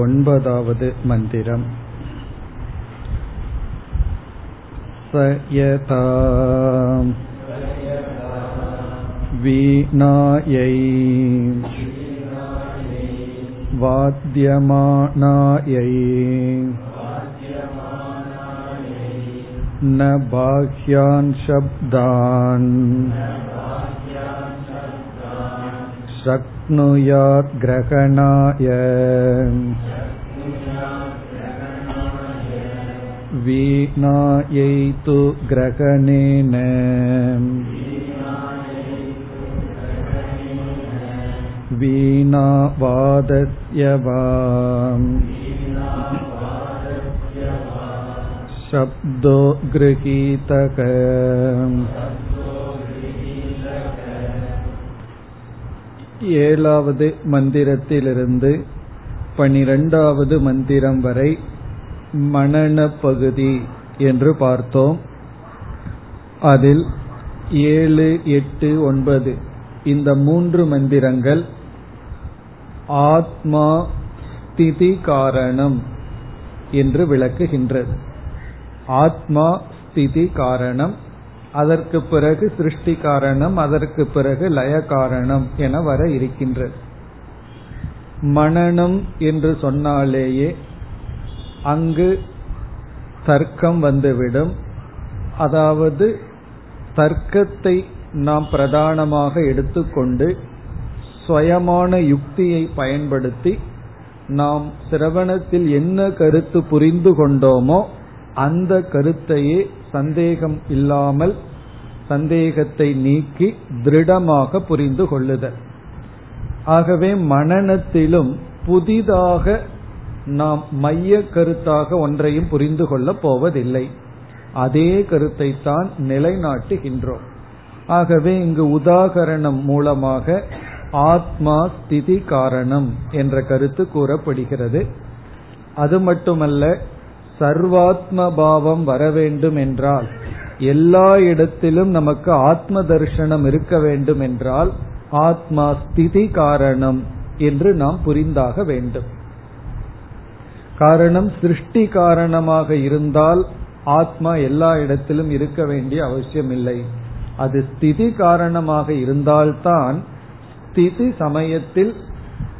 ओन्पदावद् मन्दिरम् स यथा वीणायै वाद्यमानायै न बाह्यान् शब्दान् शक्नुयात् ग्रहणाय वीणायै तु ग्रहणेन वीणावादस्य वा शब्दो गृहीतक ஏழாவது மந்திரத்திலிருந்து பனிரெண்டாவது மந்திரம் வரை மனன பகுதி என்று பார்த்தோம். அதில் ஏழு எட்டு ஒன்பது இந்த மூன்று மந்திரங்கள் ஆத்மா ஸ்திதி காரணம் என்று விளக்குகின்றது. ஆத்மா ஸ்திதி காரணம் அதற்கு பிறகு சிருஷ்டி காரணம் அதற்கு பிறகு லய காரணம் என வர இருக்கின்றது. மனநம் என்று சொன்னாலேயே அங்கு தர்க்கம் வந்துவிடும். அதாவது தர்க்கத்தை நாம் பிரதானமாக எடுத்துக்கொண்டு சுயமான யுக்தியை பயன்படுத்தி நாம் சிரவணத்தில் என்ன கருத்து புரிந்து கொண்டோமோ அந்த கருத்தையே சந்தேகம் இல்லாமல் சந்தேகத்தை நீக்கி திருடமாக புரிந்து கொள்ளுதல் ஆகவே மனநத்திலும் புதிதாக நாம் மைய கருத்தாக ஒன்றையும் புரிந்து கொள்ளப் போவதில்லை. அதே கருத்தை தான் நிலைநாட்டுகின்றோம். ஆகவே இங்கு உதாகரணம் மூலமாக ஆத்மா ஸ்திதி காரணம் என்ற கருத்து கூறப்படுகிறது. அது மட்டுமல்ல சர்வாத்ம பாவம் வர வேண்டும் என்றால் எல்லா இடத்திலும் நமக்கு ஆத்ம தரிசனம் இருக்க வேண்டும் என்றால் ஆத்மா ஸ்திதி காரணம் என்று நாம் புரிந்தாக வேண்டும். காரணம் சிருஷ்டி காரணமாக இருந்தால் ஆத்மா எல்லா இடத்திலும் இருக்க வேண்டிய அவசியம் இல்லை அது ஸ்திதி காரணமாக இருந்தால்தான் ஸ்திதி சமயத்தில்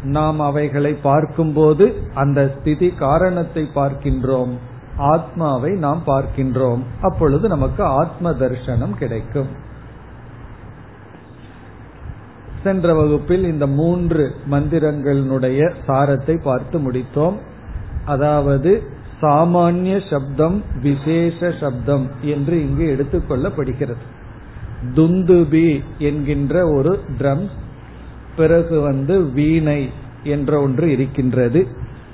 நாம் அவைகளை பார்க்கும்போது அந்த ஸ்திதி காரணத்தை பார்க்கின்றோம். ஆத்மாவை நாம் பார்க்கின்றோம். அப்பொழுது நமக்கு ஆத்ம தர்சனம் கிடைக்கும். சென்ற வகுப்பில் இந்த மூன்று மந்திரங்களினுடைய சாரத்தை பார்த்து முடித்தோம். அதாவது சாமானிய சப்தம் விசேஷ சப்தம் என்று இங்கு எடுத்துக்கொள்ளப்படுகிறது துந்துபி என்கின்ற ஒரு ட்ரம் பிறகு வந்து வீணை என்ற ஒன்று இருக்கின்றது.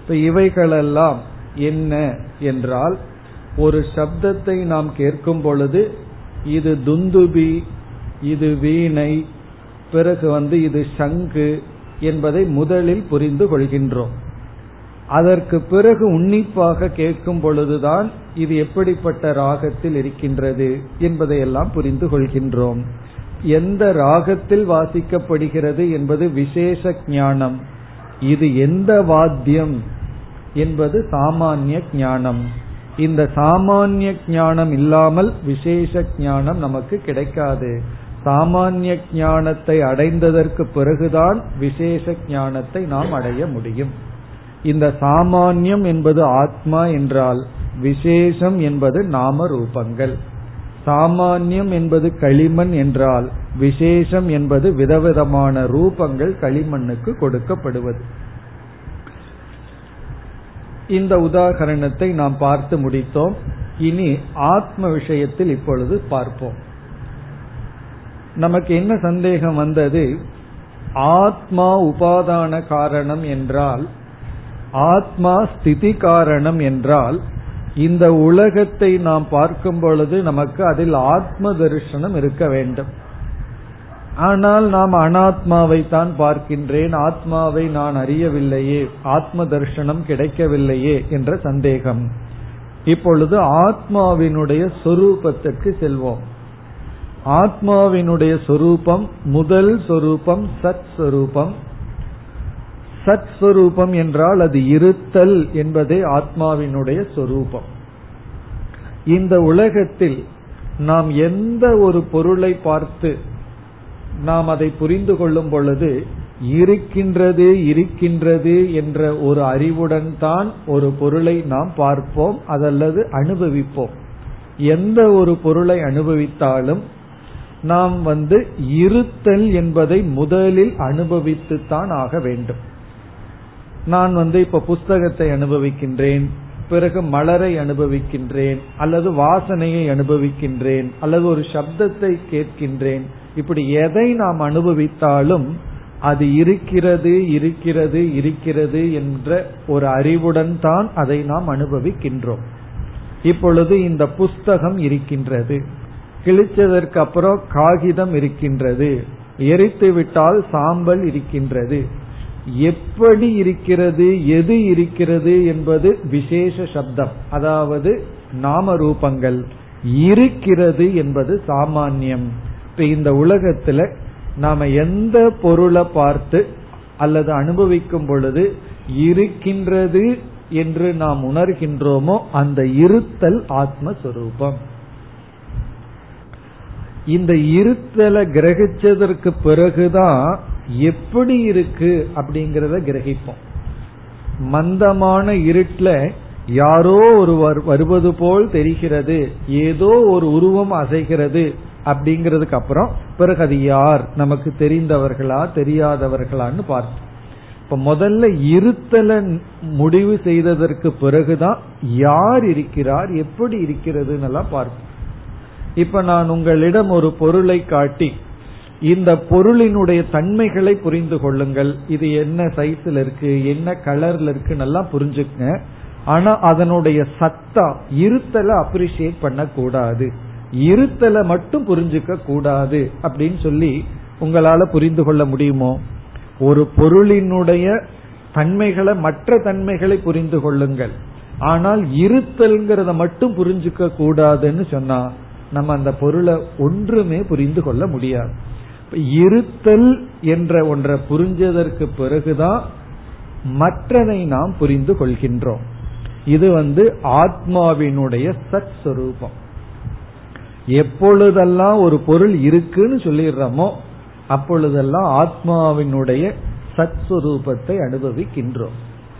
இப்ப இவைகளெல்லாம் என்ன என்றால் ஒரு சப்தத்தை நாம் கேட்கும் பொழுது இது துந்துபி இது வீணை பிறகு வந்து இது சங்கு என்பதை முதலில் புரிந்து கொள்கின்றோம். அதற்கு பிறகு உன்னிப்பாக கேட்கும் பொழுதுதான் இது எப்படிப்பட்ட ராகத்தில் இருக்கின்றது என்பதையெல்லாம் புரிந்து கொள்கின்றோம். எந்த ராகத்தில் வாசிக்கப்படுகிறது என்பது விசேஷ ஞானம். இது எந்த வாத்தியம் என்பது சாமானிய ஞானம். இந்த சாமானிய ஞானம் இல்லாமல் விசேஷ ஞானம் நமக்கு கிடைக்காது. சாமானிய ஞானத்தை அடைந்ததற்கு பிறகுதான் விசேஷ ஞானத்தை நாம் அடைய முடியும். இந்த சாமானியம் என்பது ஆத்மா என்றால் விசேஷம் என்பது நாம ரூபங்கள் சாமானியம் என்பது களிமண் என்றால் விசேஷம் என்பது விதவிதமான ரூபங்கள் களிமண்ணுக்கு கொடுக்கப்படுவது. இந்த உதாகரணத்தை நாம் பார்த்து முடித்தோம். இனி ஆத்ம விஷயத்தில் இப்பொழுது பார்ப்போம். நமக்கு என்ன சந்தேகம் வந்தது? ஆத்மா உபாதான காரணம் என்றால் ஆத்மா ஸ்திதி காரணம் என்றால் இந்த உலகத்தை நாம் பார்க்கும் பொழுது நமக்கு அதில் ஆத்ம தரிசனம் இருக்க வேண்டும். ஆனால் நாம் அனாத்மாவை தான் பார்க்கின்றேன் ஆத்மாவை நான் அறியவில்லையே ஆத்ம தரிசனம் கிடைக்கவில்லையே என்ற சந்தேகம். இப்பொழுது ஆத்மாவினுடைய சொரூபத்திற்கு செல்வோம். ஆத்மாவினுடைய சொரூபம் முதல் சொரூபம் சத் சொரூபம் சத் ஸ்வரூபம் என்றால் அது இருத்தல் என்பதே ஆத்மாவினுடைய சொரூபம். இந்த உலகத்தில் நாம் எந்த ஒரு பொருளை பார்த்து நாம் அதை புரிந்து கொள்ளும் பொழுது இருக்கின்றது இருக்கின்றது என்ற ஒரு அறிவுடன் தான் ஒரு பொருளை நாம் பார்ப்போம் அதல்லது அனுபவிப்போம். எந்த ஒரு பொருளை அனுபவித்தாலும் நாம் வந்து இருத்தல் என்பதை முதலில் அனுபவித்து தான் ஆக வேண்டும். நான் வந்து இப்ப புஸ்தகத்தை அனுபவிக்கின்றேன் பிறகு மலரை அனுபவிக்கின்றேன் அல்லது வாசனையை அனுபவிக்கின்றேன் அல்லது ஒரு சப்தத்தை கேட்கின்றேன். இப்படி எதை நாம் அனுபவித்தாலும் அது இருக்கிறது இருக்கிறது இருக்கிறது என்ற ஒரு அறிவுடன் தான் அதை நாம் அனுபவிக்கின்றோம். இப்பொழுது இந்த புஸ்தகம் இருக்கின்றது. கிழிச்சதற்கு அப்புறம் காகிதம் இருக்கின்றது. எரித்து விட்டால் சாம்பல் இருக்கின்றது. எப்படி இருக்கிறது எது இருக்கிறது என்பது விசேஷ சப்தம். அதாவது நாம ரூபங்கள். இருக்கிறது என்பது சாமான்யம். இப்ப இந்த உலகத்துல நாம எந்த பொருளை பார்த்து அல்லது அனுபவிக்கும் பொழுது இருக்கின்றது என்று நாம் உணர்கின்றோமோ அந்த இருத்தல் ஆத்மஸ்வரூபம். இந்த இருத்தலை கிரகிச்சதற்கு பிறகுதான் எப்படி இருக்கு அப்படிங்கறத கிரகிப்போம். மந்தமான இருட்டுல யாரோ ஒருவர் வருவது போல் தெரிகிறது. ஏதோ ஒரு உருவம் அசைகிறது அப்படிங்கிறதுக்கு அப்புறம் பிறகு அது யார்? நமக்கு தெரிந்தவர்களா? தெரியாதவர்களான்னு பார்த்தோம். இப்ப முதல்ல இருத்தல முடிவு செய்ததற்கு பிறகுதான் யார் இருக்கிறார்? எப்படி இருக்கிறதுன்னு எல்லாம் பார்ப்போம் இப்ப நான் உங்களிடம் ஒரு பொருளை காட்டி இந்த பொருளினுடைய தன்மைகளை புரிந்து கொள்ளுங்கள். இது என்ன சைஸ்ல இருக்கு என்ன கலர்ல இருக்கு நல்லா புரிஞ்சுக்க ஆனா அதனுடைய சத்தா இருத்தலை அப்ரிசியேட் பண்ண கூடாது இருத்தலை மட்டும் புரிஞ்சுக்க கூடாது அப்படின்னு சொல்லி உங்களால புரிந்து கொள்ள முடியுமோ? ஒரு பொருளினுடைய தன்மைகளை மற்ற தன்மைகளை புரிந்து கொள்ளுங்கள். ஆனால் இருத்தல்ங்கிறத மட்டும் புரிஞ்சுக்க கூடாதுன்னு சொன்னா நம்ம அந்த பொருளை ஒன்றுமே புரிந்து கொள்ள முடியாது. இருத்தல் என்ற ஒன்றை புரிஞ்சதற்கு பிறகுதான் மற்றதை நாம் புரிந்து கொள்கின்றோம். இது வந்து ஆத்மாவினுடைய சத் சுரூபம் எப்பொழுதெல்லாம் ஒரு பொருள் இருக்குன்னு சொல்லிடுறோமோ அப்பொழுதெல்லாம் ஆத்மாவினுடைய சத் சுரூபத்தை அனுபவிக்கின்றோம்.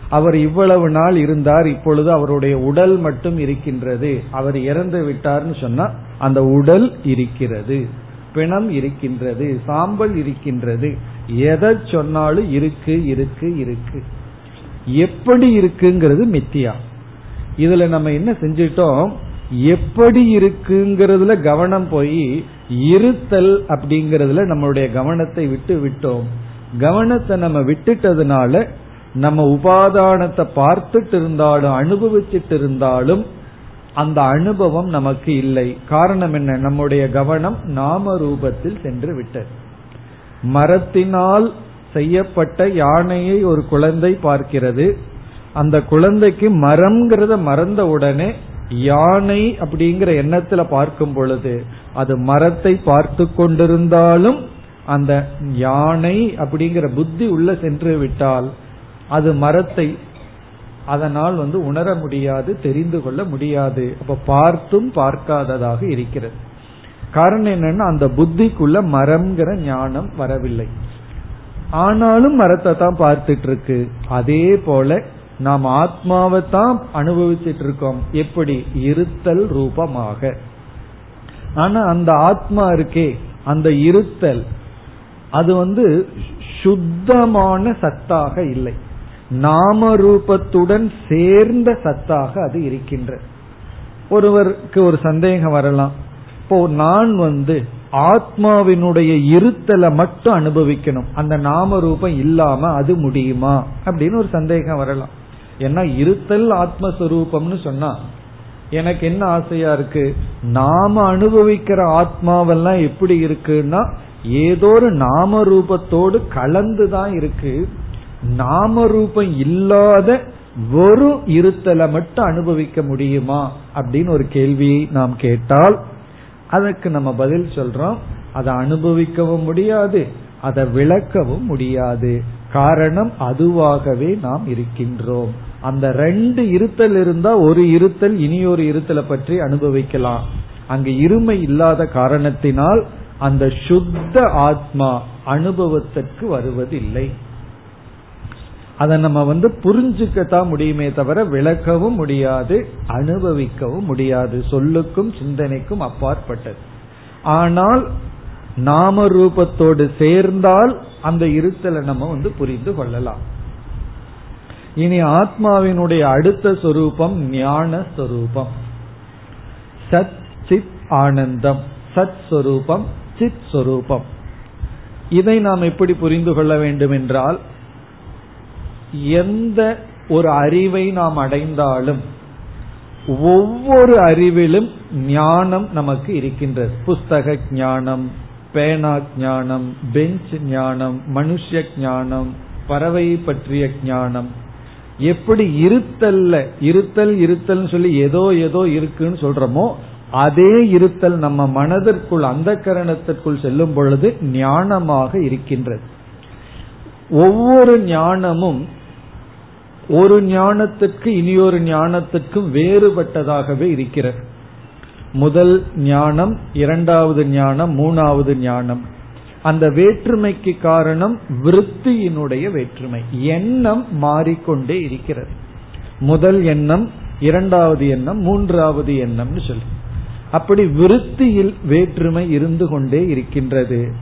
அவர் இவ்வளவு நாள் இருந்தார் இப்பொழுது அவருடைய உடல் மட்டும் இருக்கின்றது. அவர் இறந்து விட்டார்னு சொன்னா அந்த உடல் இருக்கிறது. பிணம் இருக்கின்றது சாம்பல் இருக்கின்றது. எதை சொன்னாலும் இருக்கு இருக்கு இருக்கு. எப்படி இருக்குங்கிறது மித்தியா. இதுல நம்ம என்ன செஞ்சிட்டோம்? எப்படி இருக்குங்கிறதுல கவனம் போய் இருத்தல் அப்படிங்கறதுல நம்மளுடைய கவனத்தை விட்டு விட்டோம். கவனத்தை நம்ம விட்டுட்டதுனால நம்ம உபாதானத்தை பார்த்துட்டு இருந்தாலும் அனுபவிச்சுட்டு இருந்தாலும் அந்த அனுபவம் நமக்கு இல்லை. காரணம் என்ன? நம்முடைய கவனம் நாம ரூபத்தில் சென்று விட்டது. மரத்தினால் செய்யப்பட்ட யானையை ஒரு குழந்தை பார்க்கிறது. அந்த குழந்தைக்கு மரம்ங்கிறத மறந்த உடனே யானை அப்படிங்கிற எண்ணத்துல பார்க்கும் பொழுது அது மரத்தை பார்த்து கொண்டிருந்தாலும் அந்த யானை அப்படிங்கிற புத்தி உள்ள சென்று விட்டால் அது மரத்தை அதனால் வந்து உணர முடியாது தெரிந்து கொள்ள முடியாது. அப்ப பார்த்தும் பார்க்காததாக இருக்கிறது. காரணம் என்னன்னா அந்த புத்திக்குள்ள மரம்ங்கிற ஞானம் வரவில்லை. ஆனாலும் மரத்தை தான் பார்த்துட்டு இருக்கு அதே போல நாம் ஆத்மாவை தான் அனுபவிச்சுட்டு இருக்கோம் எப்படி? இருத்தல் ரூபமாக. ஆனா அந்த ஆத்மா இருக்கே அந்த இருத்தல் அது வந்து சுத்தமான சத்தாக இல்லை. நாம ரூபத்துடன் சேர்ந்த சத்தாக அது இருக்கின்றது ஒருவருக்கு ஒரு சந்தேகம் வரலாம். இப்போ நான் வந்து ஆத்மாவினுடைய இருத்தலை மட்டும் அனுபவிக்கணும். அந்த நாம ரூபம் இல்லாம அது முடியுமா? அப்படின்னு ஒரு சந்தேகம் வரலாம். ஏன்னா இருத்தல் ஆத்மஸ்வரூபம்னு சொன்னா எனக்கு என்ன ஆசையா இருக்கு? நாம அனுபவிக்கிற ஆத்மாவெல்லாம் எப்படி இருக்குன்னா ஏதோ ஒரு நாம ரூபத்தோடு கலந்துதான் இருக்கு. நாம ரூபம் இல்லாத வெறும் இருத்தலை மட்டும் அனுபவிக்க முடியுமா அப்படின்னு ஒரு கேள்வியை நாம் கேட்டால் அதற்கு நம்ம பதில் சொல்றோம். அதை அனுபவிக்கவும் முடியாது அதை விளக்கவும் முடியாது. காரணம் அதுவாகவே நாம் இருக்கின்றோம். அந்த ரெண்டு இருத்தல் இருந்தா ஒரு இருத்தல் இனி ஒரு இருத்தலை பற்றி அனுபவிக்கலாம். அங்கு இருமை இல்லாத காரணத்தினால் அந்த சுத்த ஆத்மா அனுபவத்திற்கு வருவதில்லை. அதை நம்ம வந்து புரிஞ்சுக்கத்தான் முடியுமே தவிர விளக்கவும் முடியாது அனுபவிக்கவும் முடியாது. சொல்லுக்கும் சிந்தனைக்கும் அப்பாற்பட்டது. ஆனால் நாம ரூபத்தோடு சேர்ந்தால் அந்த இருத்தலை நம்ம வந்து புரிந்து கொள்ளலாம். இனி ஆத்மாவினுடைய அடுத்த சொரூபம் ஞான சொரூபம். சத் சித் ஆனந்தம். சத் சொரூபம் சித் சொரூபம். இதை நாம் எப்படி புரிந்து கொள்ள வேண்டும் என்றால் எந்த ஒரு அறிவை நாம் அடைந்தாலும் ஒவ்வொரு அறிவிலும் ஞானம் நமக்கு இருக்கின்றது. புஸ்தக ஞானம் பேனா ஞானம் பெஞ்ச் ஞானம் மனுஷ ஞானம் பறவை பற்றிய ஞானம். எப்படி இருத்தல்ல இருத்தல் இருத்தல் சொல்லி ஏதோ ஏதோ இருக்குன்னு சொல்றோமோ அதே இருத்தல் நம்ம மனதிற்குள் அந்த கரணத்திற்குள் செல்லும் பொழுது ஞானமாக இருக்கின்றது. ஒவ்வொரு ஞானமும் ஒரு ஞானத்துக்கு இனியொரு ஞானத்துக்கும் வேறுபட்டதாகவே இருக்கிறது. முதல் ஞானம் இரண்டாவது ஞானம் மூணாவது ஞானம். அந்த வேற்றுமைக்கு காரணம் விருத்தியினுடைய வேற்றுமை. எண்ணம் மாறிக்கொண்டே இருக்கிறது. முதல் எண்ணம் இரண்டாவது எண்ணம் மூன்றாவது எண்ணம்னு சொல்லி. அப்படி விருத்தியில் வேற்றுமை இருந்து கொண்டே இருக்கின்றது.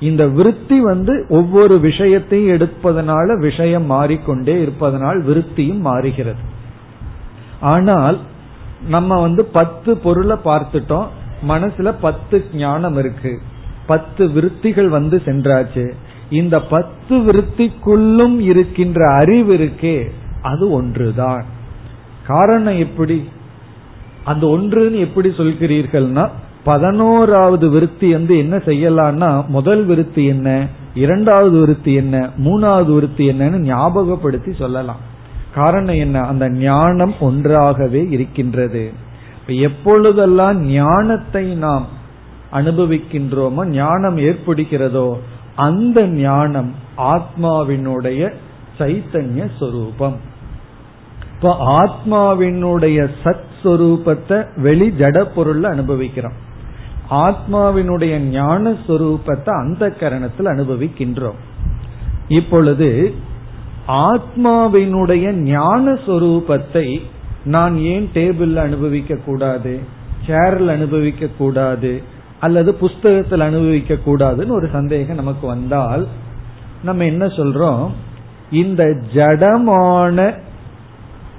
இந்த விருத்தி வந்து ஒவ்வொரு விஷயத்தையும் எடுப்பதனால விஷயம் மாறிக்கொண்டே இருப்பதனால் விருத்தியும் மாறுகிறது. ஆனால் நம்ம வந்து பத்து பொருளை பார்த்துட்டோம். மனசுல பத்து ஞானம் இருக்கு. பத்து விருத்திகள் வந்து சென்றாச்சு. இந்த பத்து விருத்திக்குள்ளும் இருக்கின்ற அறிவு இருக்கே அது ஒன்றுதான். காரணம் எப்படி? அந்த ஒன்றுன்னு எப்படி சொல்கிறீர்கள்னா பதினோராவது விருத்தி வந்து என்ன செய்யலாம்னா முதல் விருத்தி என்ன இரண்டாவது விருத்தி என்ன மூணாவது விருத்தி என்னன்னு ஞாபகப்படுத்தி சொல்லலாம். காரணம் என்ன? அந்த ஞானம் ஒன்றாகவே இருக்கின்றது. எப்பொழுதெல்லாம் ஞானத்தை நாம் அனுபவிக்கின்றோமோ ஞானம் ஏற்படுகிறதோ அந்த ஞானம் ஆத்மாவினுடைய சைத்தன்ய சொரூபம். இப்போ ஆத்மாவினுடைய சத் சொரூபத்தை வெளி ஜட பொருள் அனுபவிக்கிறோம். ஆத்மாவினுடைய ஞான சொரூபத்தை அந்த கரணத்தில் அனுபவிக்கின்றோம். இப்பொழுது ஆத்மாவினுடைய ஞான சொரூபத்தை நான் ஏன் டேபிள் அனுபவிக்க கூடாது சேர்ல அனுபவிக்க கூடாது அல்லது புஸ்தகத்தில் அனுபவிக்க கூடாதுன்னு ஒரு சந்தேகம் நமக்கு வந்தால் நம்ம என்ன சொல்றோம்? இந்த ஜடமான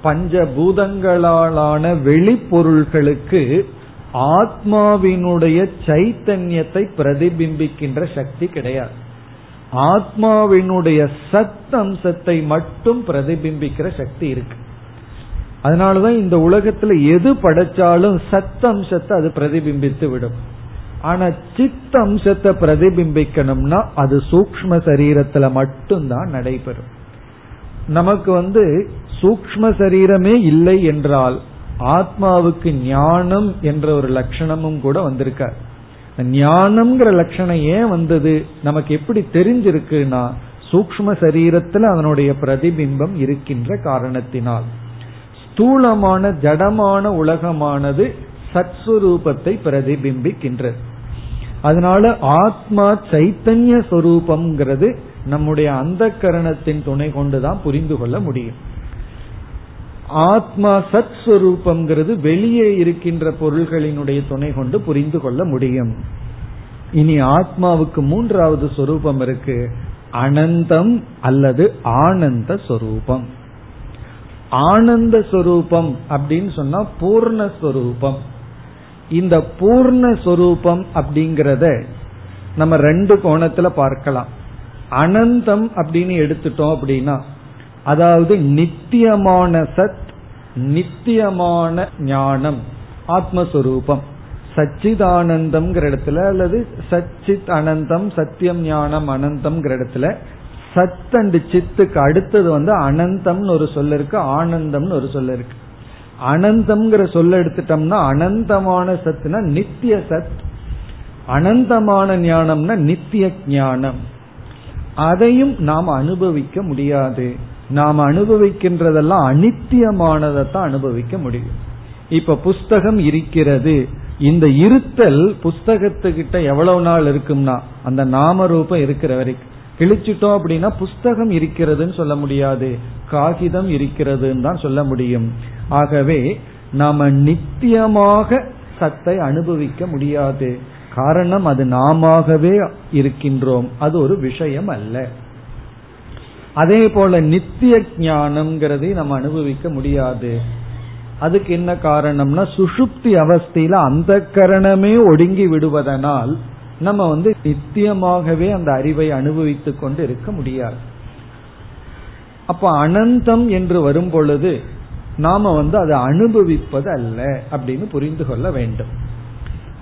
பஞ்சபூதங்களாலான வெளிப்பொருள்களுக்கு ஆத்மாவினுடைய சைத்தன்யத்தை பிரதிபிம்பிக்கின்ற சக்தி கிடையாது. ஆத்மாவினுடைய சத் அம்சத்தை மட்டும் பிரதிபிம்பிக்கிற சக்தி இருக்கு. அதனாலதான் இந்த உலகத்துல எது படைச்சாலும் சத் அம்சத்தை அது பிரதிபிம்பித்து விடும். ஆனா சித் அம்சத்தை பிரதிபிம்பிக்கணும்னா அது சூக்ம சரீரத்துல மட்டும்தான் நடைபெறும். நமக்கு வந்து சூக்ம சரீரமே இல்லை என்றால் ஆத்மாவுக்கு ஞானம் என்ற ஒரு லட்சணமும் கூட வந்திருக்கார். ஞானம்ங்கிற லட்சணம் ஏன் வந்தது? நமக்கு எப்படி தெரிஞ்சிருக்குன்னா சூக்ம சரீரத்தில் அதனுடைய பிரதிபிம்பம் இருக்கின்ற காரணத்தினால். ஸ்தூலமான ஜடமான உலகமானது சத்ஸ்வரூபத்தை பிரதிபிம்பிக்கின்றது. அதனால ஆத்மா சைத்தன்ய சொரூபம்ங்கிறது நம்முடைய அந்த கரணத்தின் துணை கொண்டுதான் புரிந்து கொள்ள முடியும். ஆத்மா சத் சுரூபம்ங்கிறது வெளியே இருக்கின்ற பொருள்களினுடைய துணை கொண்டு புரிந்து கொள்ள முடியும். இனி ஆத்மாவுக்கு மூன்றாவது சொரூபம் இருக்கு. அனந்தம் அல்லது ஆனந்த சொரூபம். ஆனந்த சொரூபம் அப்படின்னு சொன்னா பூர்ணஸ்வரூபம் இந்த பூர்ணஸ்வரூபம் அப்படிங்கறத நம்ம ரெண்டு கோணத்துல பார்க்கலாம். அனந்தம் அப்படின்னு எடுத்துட்டோம் அப்படின்னா அதாவது நித்தியமான சத் நித்தியமான ஞானம் ஆத்மஸ்வரூபம். சச்சிதானந்தம் இடத்துல அல்லது சச்சித் அனந்தம் சத்தியம் ஞானம் அனந்தம் இடத்துல சத் அண்ட் சித்துக்கு அடுத்தது வந்து அனந்தம்னு ஒரு சொல்ல இருக்கு ஆனந்தம்னு ஒரு சொல்ல இருக்கு. அனந்தம்ங்கிற சொல்ல எடுத்துட்டோம்னா அனந்தமான சத்துனா நித்திய சத் அனந்தமான ஞானம்னா நித்திய ஞானம். அதையும் நாம் அனுபவிக்க முடியாது. நாம் அனுபவிக்கின்றதெல்லாம் அனித்தியமானதைத்தான் அனுபவிக்க முடியும். இப்ப புஸ்தகம் இருக்கிறது. இந்த இருத்தல் புஸ்தகத்துக்கிட்ட எவ்வளவு நாள் இருக்கும்னா அந்த நாம ரூபம் இருக்கிற வரைக்கும். கிழிச்சிட்டோம் அப்படின்னா புஸ்தகம் இருக்கிறதுன்னு சொல்ல முடியாது. காகிதம் இருக்கிறதுன்னு தான் சொல்ல முடியும். ஆகவே நாம நித்தியமாக சத்தை அனுபவிக்க முடியாது. காரணம் அது நாமவே இருக்கின்றோம். அது ஒரு விஷயம் அல்ல. அதே போல நித்திய ஞானம்ங்கிறதை நம்ம அனுபவிக்க முடியாது. அதுக்கு என்ன காரணம்னா சுஷுப்தி அவஸ்தையில அந்த கரணமே ஒடுங்கி விடுவதனால் நம்ம வந்து நித்தியமாகவே அந்த அறிவை அனுபவித்துக் கொண்டு இருக்க முடியாது. அப்ப அனந்தம் என்று வரும் பொழுது நாம வந்து அதை அனுபவிப்பது அல்ல அப்படின்னு புரிந்து கொள்ள வேண்டும்.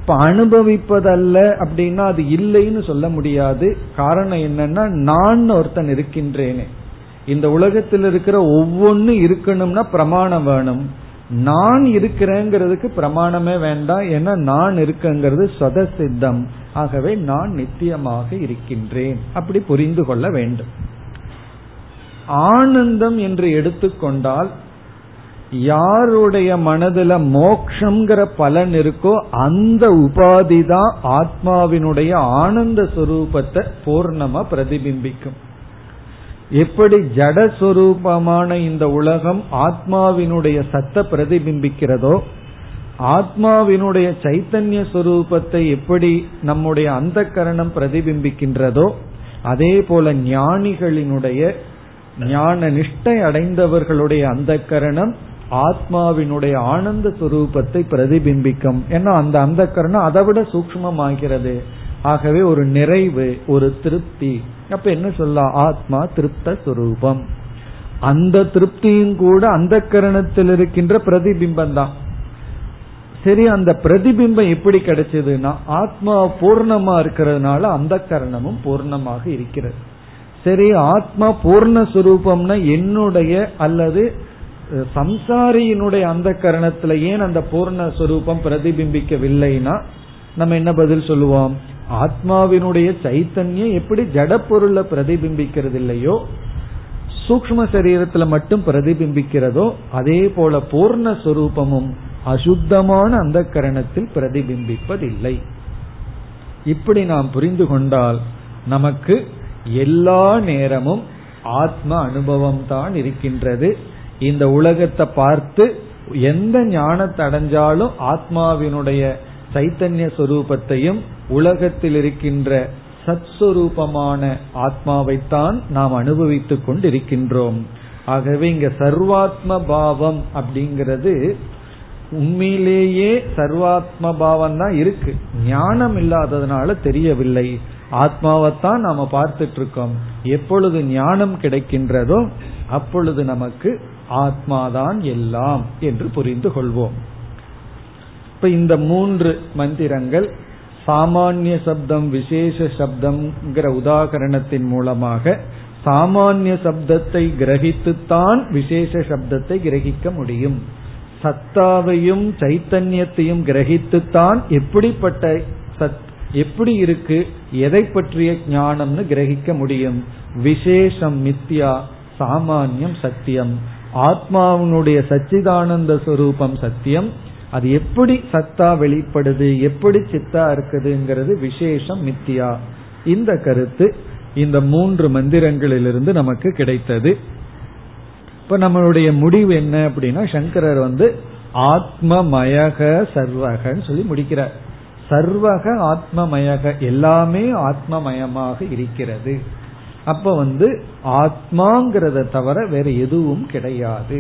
இப்ப அனுபவிப்பதல்ல அப்படின்னா அது இல்லைன்னு சொல்ல முடியாது. காரணம் என்னன்னா நான் ஒருத்தன் இருக்கின்றேனே. இந்த உலகத்தில் இருக்கிற ஒவ்வொன்னு இருக்கணும்னா பிரமாணம் வேணும். நான் இருக்கிறேங்கிறதுக்கு பிரமாணமே வேண்டாம். ஏன்னா நான் இருக்கேங்கிறது சொத சித்தம் ஆகவே நான் நித்தியமாக இருக்கின்றேன். அப்படி புரிந்து கொள்ள வேண்டும். ஆனந்தம் என்று எடுத்துக்கொண்டால் யாருடைய மனதுல மோக்ஷங்கிற பலன் இருக்கோ அந்த உபாதி தான் ஆத்மாவினுடைய ஆனந்த சுரூபத்தை பூர்ணமா பிரதிபிம்பிக்கும். எப்படி ஜடஸ்வரூபமான இந்த உலகம் ஆத்மாவினுடைய சத்த பிரதிபிம்பிக்கிறதோ ஆத்மாவினுடைய சைத்தன்ய சுரூபத்தை எப்படி நம்முடைய அந்த கரணம் பிரதிபிம்பிக்கின்றதோ அதே போல ஞானிகளினுடைய ஞான நிஷ்டை அடைந்தவர்களுடைய அந்த கரணம் ஆத்மாவினுடைய ஆனந்த சுரூபத்தை பிரதிபிம்பிக்கும். ஏன்னா அந்த அந்த கரணம் அதை விட சூக்மமாகிறது ஆகவே ஒரு நிறைவு ஒரு திருப்தி. அப்ப என்ன சொல்லலாம் ஆத்மா திருப்த சுரூபம். அந்த திருப்தியும் கூட அந்த கரணத்தில் இருக்கின்ற பிரதிபிம்பம் தான் சரி அந்த பிரதிபிம்பம் எப்படி கிடைச்சதுன்னா ஆத்மா பூர்ணமா இருக்கிறதுனால அந்த கரணமும் பூர்ணமாக இருக்கிறது. சரி ஆத்மா பூர்ண சுரூபம்னா என்னுடைய அல்லது சம்சாரியினுடைய அந்த கரணத்துல ஏன் அந்த பூர்ணஸ்வரூபம் பிரதிபிம்பிக்கவில்லைனா நம்ம என்ன பதில் சொல்லுவோம்? ஆத்மாவினுடைய சைத்தன்யம் எப்படி ஜட பொருளை பிரதிபிம்பிக்கிறது இல்லையோ சூக்ம சரீரத்துல மட்டும் பிரதிபிம்பிக்கிறதோ அதே போல பூர்ணஸ்வரூபமும் அசுத்தமான அந்த கரணத்தில் பிரதிபிம்பிப்பதில்லை. இப்படி நாம் புரிந்து கொண்டால் நமக்கு எல்லா நேரமும் ஆத்ம அனுபவம் தான் இருக்கின்றது. இந்த உலகத்தை பார்த்து எந்த ஞானத்தை அடைஞ்சாலும் ஆத்மாவினுடைய சைத்தன்ய சொரூபத்தையும் உலகத்தில் இருக்கின்ற சத்ஸ்வரூபமான ஆத்மாவைத்தான் நாம் அனுபவித்துக் கொண்டிருக்கின்றோம். ஆகவே இங்க சர்வாத்ம பாவம் அப்படிங்கிறது உண்மையிலேயே சர்வாத்ம பாவம் தான் இருக்கு. ஞானம் இல்லாததுனால தெரியவில்லை. ஆத்மாவைத்தான் நாம பார்த்துட்டு இருக்கோம். எப்பொழுது ஞானம் கிடைக்கின்றதோ அப்பொழுது நமக்கு ஆத்மாதான் எல்லாம் என்று புரிந்து கொள்வோம். இப்ப இந்த மூன்று மந்திரங்கள் சாமானிய சப்தம் விசேஷ சப்தம்ங்கிற உதாகரணத்தின் மூலமாக சாமானிய சப்தத்தை கிரகித்துத்தான் விசேஷ சப்தத்தை கிரகிக்க முடியும். சத்தாவையும் சைத்தன்யத்தையும் கிரகித்துத்தான் எப்படிப்பட்ட சத் எப்படி இருக்கு எதை பற்றிய ஞானம்னு கிரகிக்க முடியும். விசேஷம் மித்யா சாமானியம் சத்தியம். ஆத்மாவினுடைய சச்சிதானந்த சுரூபம் சத்தியம். அது எப்படி சத்தா வெளிப்படுது எப்படி சித்தா இருக்குதுங்கிறது விசேஷம் மித்தியா. இந்த கருத்து இந்த மூன்று மந்திரங்களிலிருந்து நமக்கு கிடைத்தது. இப்ப நம்மளுடைய முடிவு என்ன அப்படின்னா சங்கரர் வந்து ஆத்மமயக சர்வகன்னு சொல்லி முடிக்கிறார். சர்வக ஆத்மமயக எல்லாமே ஆத்மமயமாக இருக்கிறது. அப்ப வந்து ஆத்மாங்கிறத தவிர வேற எதுவும் கிடையாது.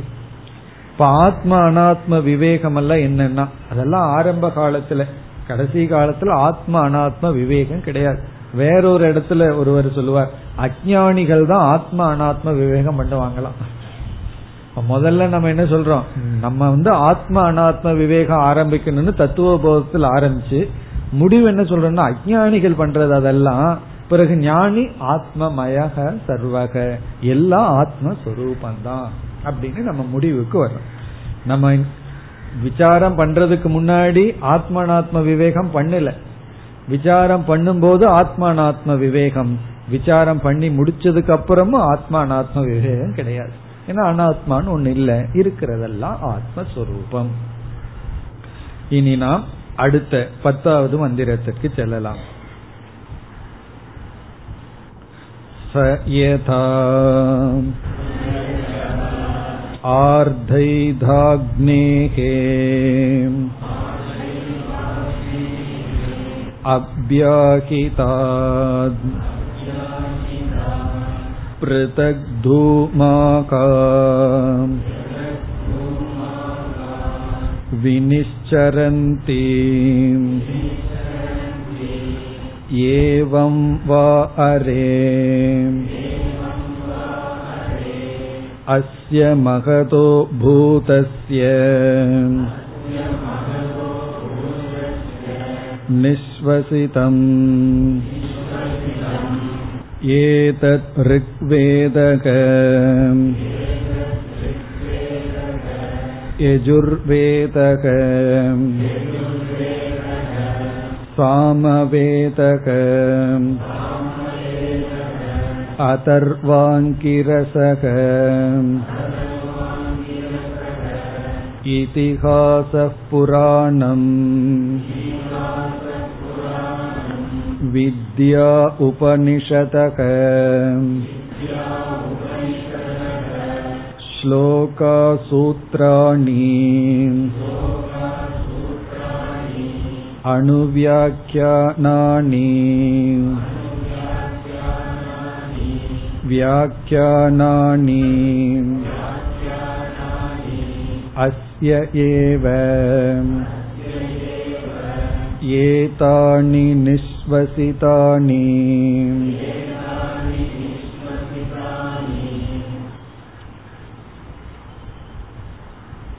இப்ப ஆத்ம அனாத்ம விவேகம் எல்லாம் என்னன்னா அதெல்லாம் ஆரம்ப காலத்துல கடைசி காலத்துல ஆத்ம அனாத்ம விவேகம் கிடையாது. வேறொரு இடத்துல ஒருவர் சொல்லுவார் அஜானிகள் தான் ஆத்ம அனாத்ம விவேகம் பண்ணுவாங்களாம். முதல்ல நம்ம என்ன சொல்றோம் நம்ம வந்து ஆத்ம அனாத்ம விவேகம் ஆரம்பிக்கணும்னு தத்துவ போதத்தில் ஆரம்பிச்சு முடிவு என்ன சொல்றோம்னா அஜானிகள் பண்றது அதெல்லாம் பிறகு ஞானி ஆத்மமயக சர்வக. எல்லாம் ஆத்மஸ்வரூபந்தான் அப்படின்னு நம்ம முடிவுக்கு வர்றோம். நம்ம விசாரம் பண்றதுக்கு முன்னாடி ஆத்மனாத்ம விவேகம் பண்ணல. விசாரம் பண்ணும்போது ஆத்மானாத்ம விவேகம். விசாரம் பண்ணி முடிச்சதுக்கு அப்புறமும் ஆத்மானாத்ம விவேகம் கிடையாது. ஏன்னா அனாத்மான்னு ஒண்ணு இல்லை. இருக்கிறதெல்லாம் ஆத்மஸ்வரூபம். இனி நாம் அடுத்த பத்தாவது மந்திரத்திற்கு செல்லலாம் स यथा आर्धैधाग्नेः अभ्याहितात् पृथग्धूमाका विनिश्चरन्ति एवं वा अरे अस्य महतो भूतस्य निःश्वसितम् एतत् ऋग्वेदक यजुर्वेदक सामवेदक अतर्वाङ्किरसक इतिहासः पुराणम् विद्या उपनिषदक श्लोकासूत्राणि अणुव्याख्यानानि व्याख्यानानि अस्य एव एतानि निःश्वसितानि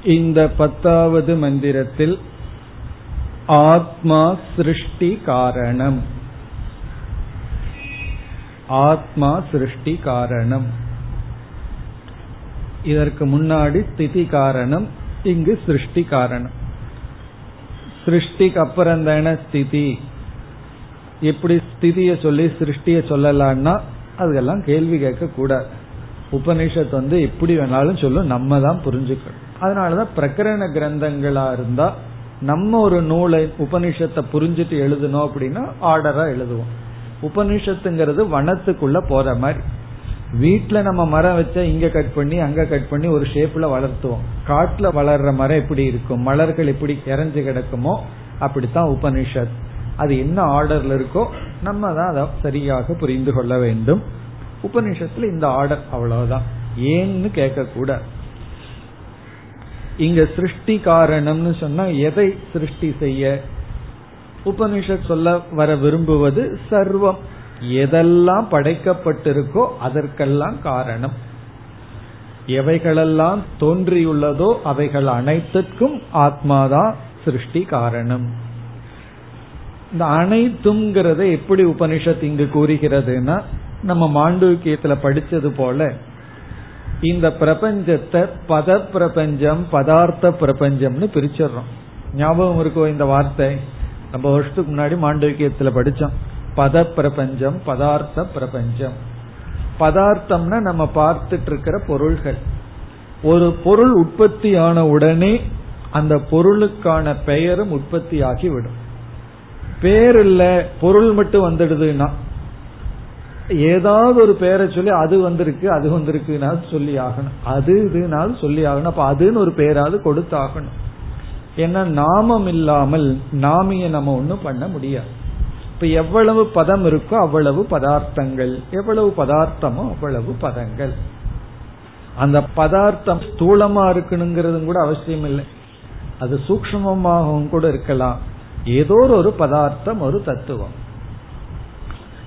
இந்த பத்தாவது மந்திரத்தில் ஆத்மா சிருஷ்டி காரணம். ஆத்மா சிருஷ்டி காரணம். இதற்கு முன்னாடி ஸ்திதி காரணம் இங்கு சிருஷ்டி காரணம். சிருஷ்டிக்கு அப்புறம் தானே ஸ்திதி. எப்படி ஸ்திதிய சொல்லி சிருஷ்டிய சொல்லலாம்னா அதுக்கெல்லாம் கேள்வி கேட்க கூடாது உபனிஷத் வந்து எப்படி வேணாலும் சொல்லும் நம்ம தான் புரிஞ்சுக்கணும். அதனாலதான் பிரகரண கிரந்தங்களா இருந்தா நம்ம ஒரு நூலை உபனிஷத்தை புரிஞ்சுட்டு எழுதணும் அப்படின்னா ஆர்டரா எழுதுவோம். உபனிஷத்துங்கிறது வனத்துக்குள்ள போற மாதிரி. வீட்டுல நம்ம மரம் வச்சா இங்க கட் பண்ணி அங்க கட் பண்ணி ஒரு ஷேப்ல வளர்த்துவோம். காட்டுல வளர்ற மரம் எப்படி இருக்கும்? மலர்கள் எப்படி இறஞ்சு கிடக்குமோ அப்படித்தான் உபனிஷத் அது என்ன ஆர்டர்ல இருக்கோ நம்ம தான் அதை சரியாக புரிந்து கொள்ள வேண்டும். உபனிஷத்துல இந்த ஆர்டர் அவ்வளவுதான். ஏன்னு கேட்க கூட இங்க சிருஷ்டி காரணம்னு சொன்னா எதை சிருஷ்டி செய்ய? உபனிஷத் சொல்ல வர விரும்புவது சர்வம். எதெல்லாம் படைக்கப்பட்டிருக்கோ அதற்கெல்லாம் காரணம். எவைகளெல்லாம் தோன்றியுள்ளதோ அவைகள் அனைத்துக்கும் ஆத்மாதான் சிருஷ்டி காரணம். இந்த அனைத்துங்கிறத எப்படி உபனிஷத் இங்கு கூறுகிறதுனா நம்ம மாண்டூக்கியத்துல படிச்சது போல இந்த பிரபஞ்சத்தை பத பிரபஞ்சம் பதார்த்த பிரபஞ்சம்னு பிரிச்சிடுறோம். ஞாபகம் இருக்கோ இந்த வார்த்தை? நம்ம வருஷத்துக்கு முன்னாடி மாண்டவிக்கியத்துல படிச்சோம். பத பிரபஞ்சம் பதார்த்த பிரபஞ்சம் பதார்த்தம்னா நம்ம பார்த்துட்டு இருக்கிற பொருள்கள். ஒரு பொருள் உற்பத்தி ஆன உடனே அந்த பொருளுக்கான பெயரும் உற்பத்தி ஆகி விடும் பேர் இல்ல பொருள் மட்டும் வந்துடுதுன்னா ஏதாவது ஒரு பேரை சொல்லி அது வந்திருக்கு அது வந்திருக்குன்னா சொல்லி ஆகணும். அது இதுனாலும் சொல்லி ஆகணும். அப்ப அதுன்னு ஒரு பேராது கொடுத்தாகணும். ஏன்னா நாமம் இல்லாமல் நாமிய நம்ம ஒன்றும் பண்ண முடியாது. இப்ப எவ்வளவு பதம் இருக்கோ அவ்வளவு பதார்த்தங்கள் எவ்வளவு பதார்த்தமோ அவ்வளவு பதங்கள். அந்த பதார்த்தம் ஸ்தூலமா இருக்கணுங்கிறதும் கூட அவசியம் இல்லை. அது சூக்மமாகவும் கூட இருக்கலாம். ஏதோ ஒரு பதார்த்தம் ஒரு தத்துவம்.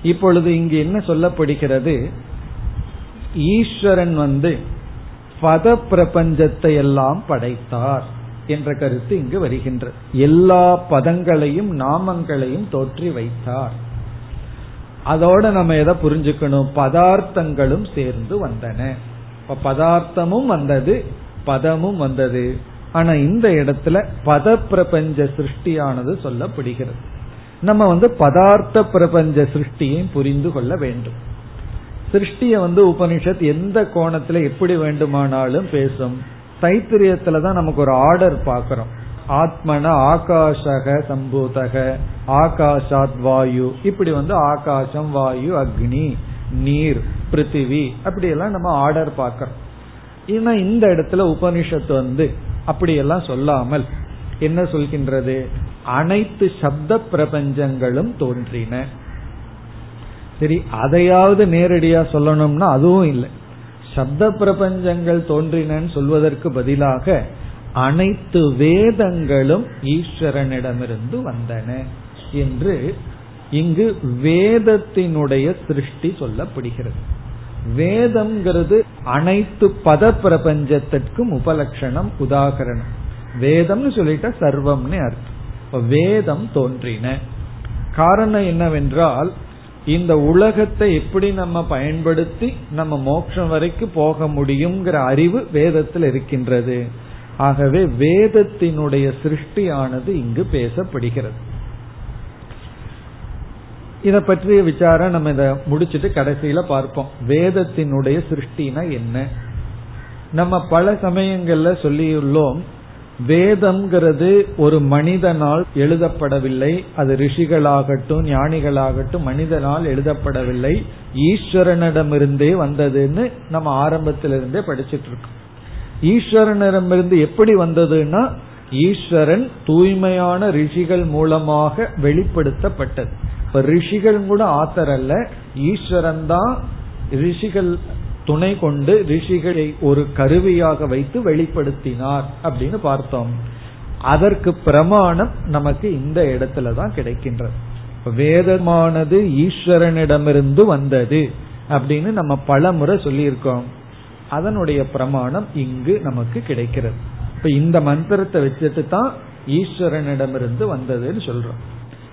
இப்பொழுது இங்கு என்ன சொல்லப்படுகிறது? ஈஸ்வரன் வந்து பத பிரபஞ்சத்தை எல்லாம் படைத்தார் என்ற கருத்து இங்கு வருகின்ற எல்லா பதங்களையும் நாமங்களையும் தோற்றி வைத்தார். அதோட நம்ம எதை புரிஞ்சுக்கணும்? பதார்த்தங்களும் சேர்ந்து வந்தன. இப்ப பதார்த்தமும் வந்தது பதமும் வந்தது. ஆனா இந்த இடத்துல பத பிரபஞ்ச சிருஷ்டியானது சொல்லப்படுகிறது. நம்ம வந்து பதார்த்த பிரபஞ்ச சிருஷ்டியை புரிந்து கொள்ள வேண்டும். சிருஷ்டிய வந்து உபனிஷத் எந்த கோணத்துல எப்படி வேண்டுமானாலும் பேசும். தைத்திரியத்துல தான் நமக்கு ஒரு ஆர்டர் பாக்கிறோம் ஆத்மன ஆகாஷக சம்பூதக ஆகாஷாத் வாயு. இப்படி வந்து ஆகாசம் வாயு அக்னி நீர் பிருத்திவி அப்படி எல்லாம் நம்ம ஆர்டர் பார்க்கிறோம். ஏன்னா இந்த இடத்துல உபனிஷத்து வந்து அப்படியெல்லாம் சொல்லாமல் என்ன சொல்கின்றது? அனைத்து சப்த பிரபஞ்சங்களும் தோன்றின. சரி அதையாவது நேரடியா சொல்லணும்னா அதுவும் இல்லை. சப்த பிரபஞ்சங்கள் தோன்றினன்னு சொல்வதற்கு பதிலாக அனைத்து வேதங்களும் ஈஸ்வரனிடமிருந்து வந்தன என்று இங்கு வேதத்தினுடைய சிருஷ்டி சொல்லப்படுகிறது. வேதம்ங்கிறது அனைத்து பத பிரபஞ்சத்திற்கும் உபலட்சணம் உதாகரணம். வேதம்னு சொல்லிட்டா சர்வம்னு அர்த்தம். வேதம் தோன்றின. காரணம் என்னவென்றால் இந்த உலகத்தை எப்படி நம்ம பயன்படுத்தி நம்ம மோட்சம் வரைக்கும் போக முடியுங்கிற அறிவு வேதத்தில் இருக்கின்றது. ஆகவே வேதத்தினுடைய சிருஷ்டியானது இங்கு பேசப்படுகிறது. இத பற்றிய விசாரம் நம்ம இத முடிச்சிட்டு கடைசியில பார்ப்போம். வேதத்தினுடைய சிருஷ்டினா என்ன? நம்ம பல சமயங்கள்ல சொல்லியுள்ளோம் வேதம்ங்கிறது ஒரு மனிதனால் எழுதப்படவில்லை. அது ரிஷிகளாகட்டும் ஞானிகளாகட்டும் மனிதனால் எழுதப்படவில்லை. ஈஸ்வரனிடமிருந்தே வந்ததுன்னு நம்ம ஆரம்பத்திலிருந்தே படிச்சிட்டு இருக்கோம் ஈஸ்வரனிடமிருந்து எப்படி வந்ததுன்னா ஈஸ்வரன் தூய்மையான ரிஷிகள் மூலமாக வெளிப்படுத்தப்பட்டது. இப்ப ரிஷிகள் கூட ஆத்தர் அல்ல ஈஸ்வரன் தான் ரிஷிகள் துணை கொண்டு ரிஷிகளை ஒரு கருவியாக வைத்து வெளிப்படுத்தினார் அப்படின்னு பார்த்தோம். அதற்கு பிரமாணம் நமக்கு இந்த இடத்துல தான் கிடைக்கின்றது. வேதமானது ஈஸ்வரனிடமிருந்து வந்தது அப்படின்னு நம்ம பல முறை சொல்லியிருக்கோம். அதனுடைய பிரமாணம் இங்கு நமக்கு கிடைக்கிறது. இப்ப இந்த மந்திரத்தை வச்சுட்டு தான் ஈஸ்வரனிடமிருந்து வந்ததுன்னு சொல்றோம்.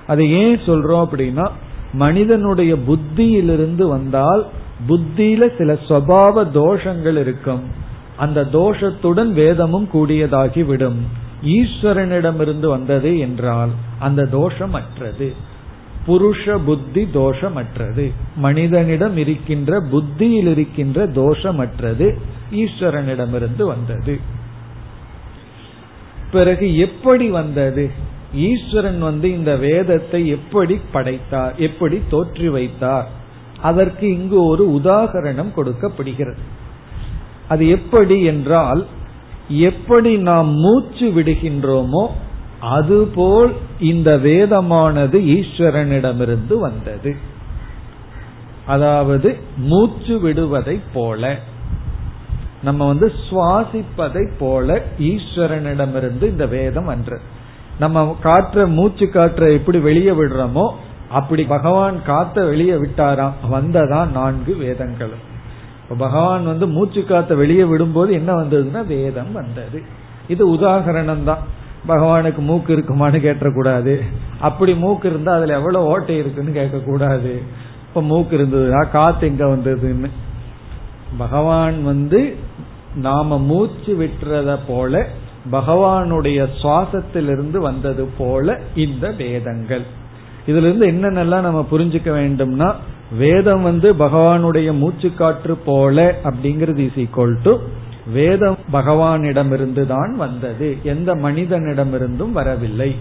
அதை ஏன் சொல்றோம் அப்படின்னா மனிதனுடைய புத்தியிலிருந்து வந்தால் புத்தியில சில சுவாவ தோஷங்கள் இருக்கும். அந்த தோஷத்துடன் வேதமும் கூடியதாகி விடும் ஈஸ்வரனிடமிருந்து வந்தது என்றால் அந்த தோஷம் அற்றது புருஷ புத்தி தோஷமற்றது. மனிதனிடம் இருக்கின்ற புத்தியில் இருக்கின்ற தோஷமற்றது. ஈஸ்வரனிடமிருந்து வந்தது. பிறகு எப்படி வந்தது? ஈஸ்வரன் வந்து இந்த வேதத்தை எப்படி படைத்தார்? எப்படி தோற்றி வைத்தார்? அதற்கு இங்கு ஒரு உதாகரணம் கொடுக்கப்படுகிறது. அது எப்படி என்றால் எப்படி நாம் மூச்சு விடுகின்றோமோ அதுபோல் இந்த வேதமானது ஈஸ்வரனிடமிருந்து வந்தது. அதாவது மூச்சு விடுவதை போல. நம்ம வந்து சுவாசிப்பதை போல ஈஸ்வரனிடமிருந்து இந்த வேதம் அன்று நம்ம காற்ற மூச்சு காற்ற எப்படி வெளியே விடுறோமோ அப்படி பகவான் காத்த வெளியே விட்டாராம். வந்ததான் நான்கு வேதங்களும். பகவான் வந்து மூச்சு காத்த வெளியே விடும்போது என்ன வந்ததுன்னா வேதம் வந்தது. இது உதாகரணம் தான் பகவானுக்கு மூக்கு இருக்குமான்னு கேட்டக்கூடாது. அப்படி மூக்கு இருந்தா அதுல எவ்வளவு ஓட்டை இருக்குன்னு கேட்க கூடாது இப்ப மூக்கு இருந்ததுன்னா காத்து எங்க வந்ததுன்னு. பகவான் வந்து நாம மூச்சு விட்டுறத போல பகவானுடைய சுவாசத்திலிருந்து வந்தது போல இந்த வேதங்கள். இதுல இருந்து என்னென்னலாம் நம்ம புரிஞ்சுக்க வேண்டும்னா வேதம் வந்து பகவானுடைய மூச்சு காற்று போல அப்படிங்கிறது இஸ் ஈக்வல் டு வேதம் பகவானிடமிருந்து தான் வந்தது. எந்த மனிதனிடமிருந்தும் வரவில்லை.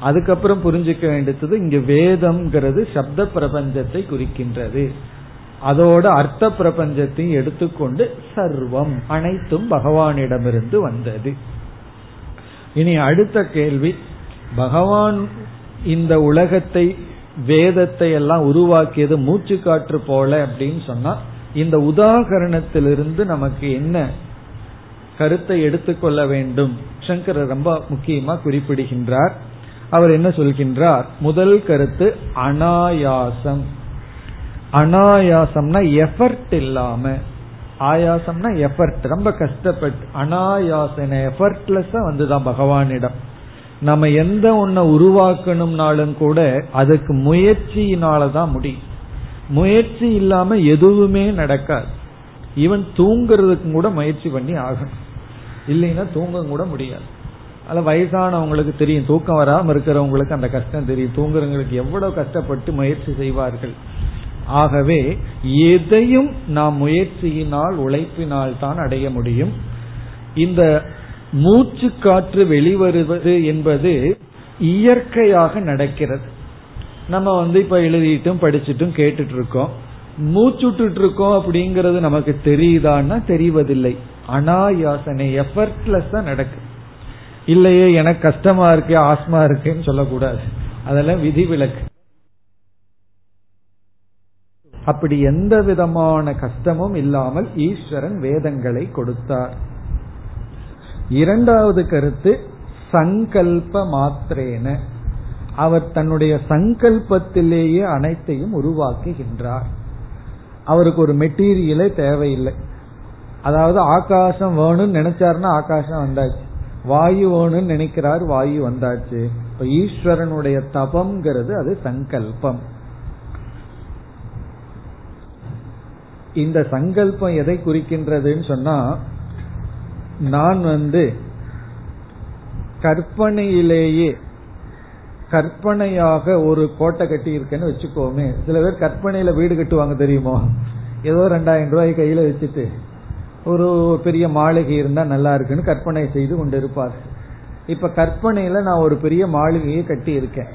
அதுக்கப்புறம் புரிஞ்சுக்க வேண்டியது இங்க வேதம்ங்கிறது சப்த பிரபஞ்சத்தை குறிக்கின்றது. அதோட அர்த்த பிரபஞ்சத்தையும் எடுத்துக்கொண்டு சர்வம் அனைத்தும் பகவானிடமிருந்து வந்தது. இனி அடுத்த கேள்வி பகவான் இந்த உலகத்தை வேதத்தை எல்லாம் உருவாக்கியது மூச்சு காற்று போல அப்படின்னு சொன்னா இந்த உதாகரணத்திலிருந்து நமக்கு என்ன கருத்தை எடுத்துக்கொள்ள வேண்டும்? சங்கரர் ரொம்ப முக்கியமா குறிப்பிடுகின்றார். அவர் என்ன சொல்கின்றார்? முதல் கருத்து அனாயாசம். அனாயாசம்னா எஃபர்ட் இல்லாம. ஆயாசம்னா எஃபர்ட் ரொம்ப கஷ்டப்பட்டு அனாயாசன எஃபர்ட்லெஸ்ஸா வந்துதான் பகவானிடம். நம்ம எந்த ஒன்ன உருவாக்கணும்னாலும் கூட அதுக்கு முயற்சியினாலதான் முடியும். முயற்சி இல்லாம எதுவுமே நடக்காது. ஈவன் தூங்குறதுக்கு கூட முயற்சி பண்ணி ஆகணும். இல்லைன்னா தூங்க கூட முடியாது. அதில் வயசானவங்களுக்கு தெரியும் தூக்கம் வராம இருக்கிறவங்களுக்கு அந்த கஷ்டம் தெரியும். தூங்குறவங்களுக்கு எவ்வளவு கஷ்டப்பட்டு முயற்சி செய்வார்கள். ஆகவே எதையும் நாம் முயற்சியினால் உழைப்பினால் தான் அடைய முடியும். இந்த மூச்சு காற்று வெளிவருவது என்பது இயற்கையாக நடக்கிறது. நம்ம வந்து இப்ப எழுதிட்டும் படிச்சுட்டும் கேட்டுட்டு இருக்கோம் மூச்சுட்டு இருக்கோம் அப்படிங்கறது நமக்கு தெரியுதான்னா தெரிவதில்லை. அனாயாசனை எஃபர்ட்லெஸ்ஸா நடக்கு. இல்லையே எனக்கு கஷ்டமா இருக்கு ஆஸ்மா இருக்குன்னு சொல்லக்கூடாது. அதெல்லாம் விதிவிலக்கு. அப்படி எந்த விதமான கஷ்டமும் இல்லாமல் ஈஸ்வரன் வேதங்களை கொடுத்தார். இரண்டாவது கருத்து சங்கல்ப மாத்திரேன. அவர் தன்னுடைய சங்கல்பத்திலேயே அனைத்தையும் உருவாக்குகின்றார். அவருக்கு ஒரு மெட்டீரியலே தேவையில்லை. அதாவது ஆகாசம் வேணும்னு நினைச்சாருன்னா ஆகாசம் வந்தாச்சு. வாயு வேணும்னு நினைக்கிறார் வாயு வந்தாச்சு. இப்ப ஈஸ்வரனுடைய தபம்ங்கிறது அது சங்கல்பம். இந்த சங்கல்பம் எதை குறிக்கின்றதுன்னு சொன்னா நான் வந்து கற்பனையிலேயே கற்பனையாக ஒரு கோட்டை கட்டி இருக்கேன்னு வச்சுக்கோமே. சில பேர் கற்பனையில வீடு கட்டுவாங்க தெரியுமோ? ஏதோ ரெண்டாயிரம் ரூபாய் கையில வச்சுட்டு ஒரு பெரிய மாளிகை இருந்தா நல்லா இருக்குன்னு கற்பனை செய்து கொண்டு இருப்பார். இப்ப கற்பனையில நான் ஒரு பெரிய மாளிகையை கட்டி இருக்கேன்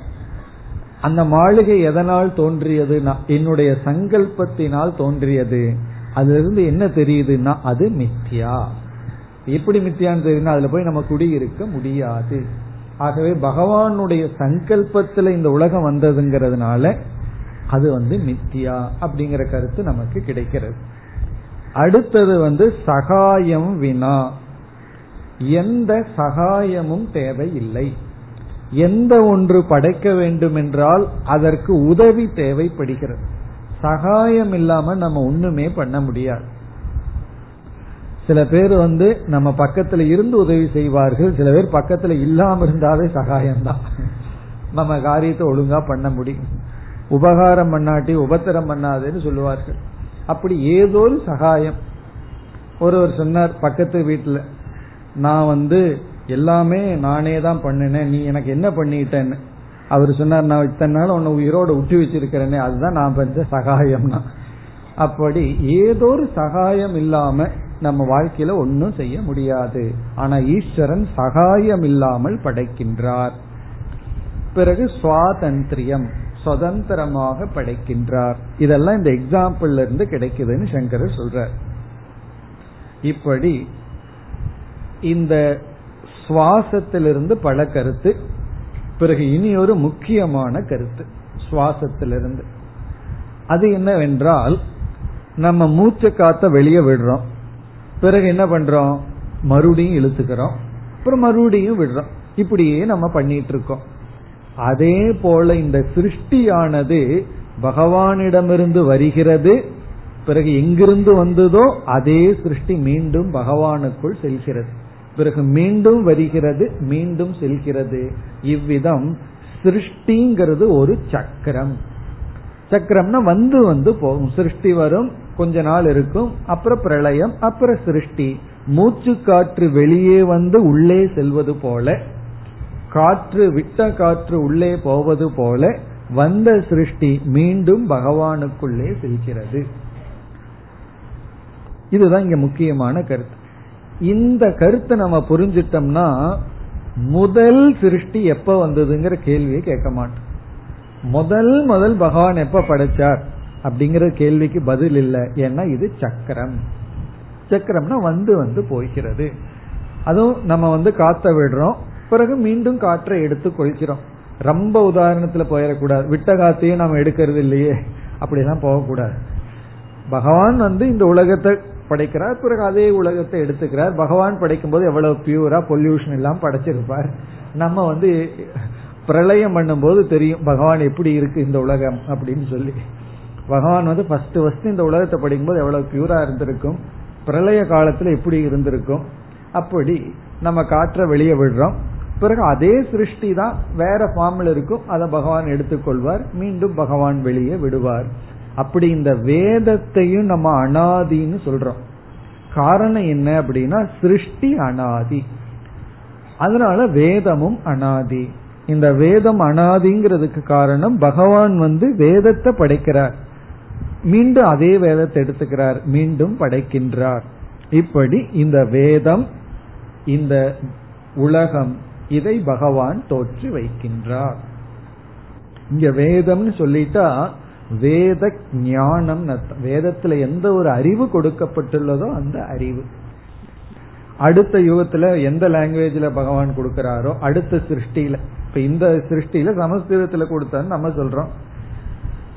அந்த மாளிகை எதனால் தோன்றியதுன்னா என்னுடைய சங்கல்பத்தினால் தோன்றியது. அதுல இருந்து என்ன தெரியுதுன்னா அது மித்யா. எப்படி மித்தியான்னு தெரியுதுன்னா அதுல போய் நம்ம குடியிருக்க முடியாது. ஆகவே பகவானுடைய சங்கல்பத்துல இந்த உலகம் வந்ததுங்கிறதுனால அது வந்து மித்தியா அப்படிங்கிற கருத்து நமக்கு கிடைக்கிறது. அடுத்தது வந்து சகாயம் வினா. எந்த சகாயமும் தேவையில்லை. எந்த ஒன்று படைக்க வேண்டும் என்றால் அதற்கு உதவி தேவைப்படுகிறது. சகாயம் இல்லாம நம்ம ஒண்ணுமே பண்ண முடியாது. சில பேர் வந்து நம்ம பக்கத்துல இருந்து உதவி செய்வார்கள் சில பேர் பக்கத்துல இல்லாம இருந்தாவே சகாயம்தான். நம்ம காரியத்தை ஒழுங்கா பண்ண முடியும். உபகாரம் பண்ணாட்டி உபத்திரம் பண்ணாதுன்னு சொல்லுவார்கள். அப்படி ஏதோ ஒரு சகாயம். ஒருவர் சொன்னார் பக்கத்து வீட்டுல நான் வந்து எல்லாமே நானே தான் பண்ணினேன் நீ எனக்கு என்ன பண்ணிட்டேன்னு. அவர் சொன்னார் நான் இத்தனை நாள் உன்னை உயிரோட விட்டு வச்சிருக்கிறேனே அதுதான் நான் பண்ண சகாயம்னா. அப்படி ஏதோ ஒரு சகாயம் இல்லாம நம்ம வாழ்க்கையில ஒன்னும் செய்ய முடியாது. ஆனா ஈஸ்வரன் சகாயம் இல்லாமல் படைக்கின்றார். பிறகு சுவாதந்திரியம் சுதந்திரமாக படைக்கின்றார். இதெல்லாம் இந்த எக்ஸாம்பிள் இருந்து கிடைக்குதுன்னு சங்கரர் சொல்றார். இப்படி இந்த சுவாசத்திலிருந்து பல கருத்து பிறகு இனி ஒரு முக்கியமான கருத்து சுவாசத்திலிருந்து. அது என்னவென்றால் நம்ம மூச்சை காத்த வெளியே விடுறோம். பிறகு என்ன பண்றோம்? மறுபடியும் இழுத்துக்கிறோம். அப்புறம் மறுபடியும் விடுறோம். இப்படியே நம்ம பண்ணிட்டு இருக்கோம் அதே போல இந்த சிருஷ்டியானது பகவானிடமிருந்து வருகிறது. பிறகு எங்கிருந்து வந்ததோ அதே சிருஷ்டி மீண்டும் பகவானுக்குள் செல்கிறது. பிறகு மீண்டும் வருகிறது மீண்டும் செல்கிறது. இவ்விதம் சிருஷ்டிங்கிறது ஒரு சக்கரம். சக்கரம்னா வந்து வந்து போகும். சிருஷ்டி வரும் கொஞ்ச நாள் இருக்கும் அப்புறம் பிரளயம் அப்புறம் சிருஷ்டி. மூச்சு காற்று வெளியே வந்து உள்ளே செல்வது போல காற்று விட்ட காற்று உள்ளே போவது போல வந்த சிருஷ்டி மீண்டும் பகவானுக்குள்ளே செல்கிறது. இதுதான் இங்க முக்கியமான கருத்து. இந்த கருத்தை நம்ம புரிஞ்சிட்டோம்னா முதல் சிருஷ்டி எப்ப வந்ததுங்கிற கேள்வியை கேட்க மாட்டோம். முதல் முதல் பகவான் எப்ப படைச்சார்? அப்படிங்கிற கேள்விக்கு பதில் இல்லை. ஏன்னா இது சக்கரம். சக்கரம்னா வந்து வந்து போய்கிறது அதுவும் நம்ம வந்து காத்த விடுறோம். பிறகு மீண்டும் காற்றை எடுத்து கொள்கிறோம். ரொம்ப உதாரணத்துல போயிடக்கூடாது. விட்ட காத்தையும் நம்ம எடுக்கிறது இல்லையே. அப்படிலாம் போகக்கூடாது. பகவான் வந்து இந்த உலகத்தை படைக்கிறார். பிறகு அதே உலகத்தை எடுத்துக்கிறார். பகவான் படைக்கும் போது எவ்வளவு பியூரா பொல்யூஷன் எல்லாம் படைச்சிருப்பார். நம்ம வந்து பிரளயம் பண்ணும்போது தெரியும். பகவான் எப்படி இருக்கு இந்த உலகம் அப்படின்னு சொல்லி. பகவான் வந்து ஃபர்ஸ்ட் ஃபர்ஸ்ட் இந்த உலகத்தை படிக்கும்போது எவ்வளவு பியூரா இருந்திருக்கும் பிரளய காலத்துல எப்படி இருந்திருக்கும். அப்படி நம்ம காற்றை வெளியே விடுறோம். பிறகு அதே சிருஷ்டி தான் வேற ஃபார்ம்ல இருக்கும். அதை பகவான் எடுத்துக்கொள்வார். மீண்டும் பகவான் வெளியே விடுவார். அப்படி இந்த வேதத்தையும் நம்ம அனாதின்னு சொல்றோம். காரணம் என்ன அப்படின்னா சிருஷ்டி அனாதி. அதனால வேதமும் அனாதி. இந்த வேதம் அனாதிங்கிறதுக்கு காரணம் பகவான் வந்து வேதத்தை படைக்கிறார். மீண்டும் அதே வேதத்தை எடுத்துக்கிறார். மீண்டும் படைக்கின்றார். இப்படி இந்த வேதம் இந்த உலகம் இதை பகவான் தோற்று வைக்கின்றார். இங்க வேதம்னு சொல்லிட்டா வேத ஞானம் வேதத்துல எந்த ஒரு அறிவு கொடுக்கப்பட்டுள்ளதோ அந்த அறிவு. அடுத்த யுகத்துல எந்த லாங்குவேஜ்ல பகவான் கொடுக்கிறாரோ அடுத்த சிருஷ்டியில இப்ப இந்த சிருஷ்டியில சமஸ்கிருதத்துல கொடுத்தான்னு நம்ம சொல்றோம்.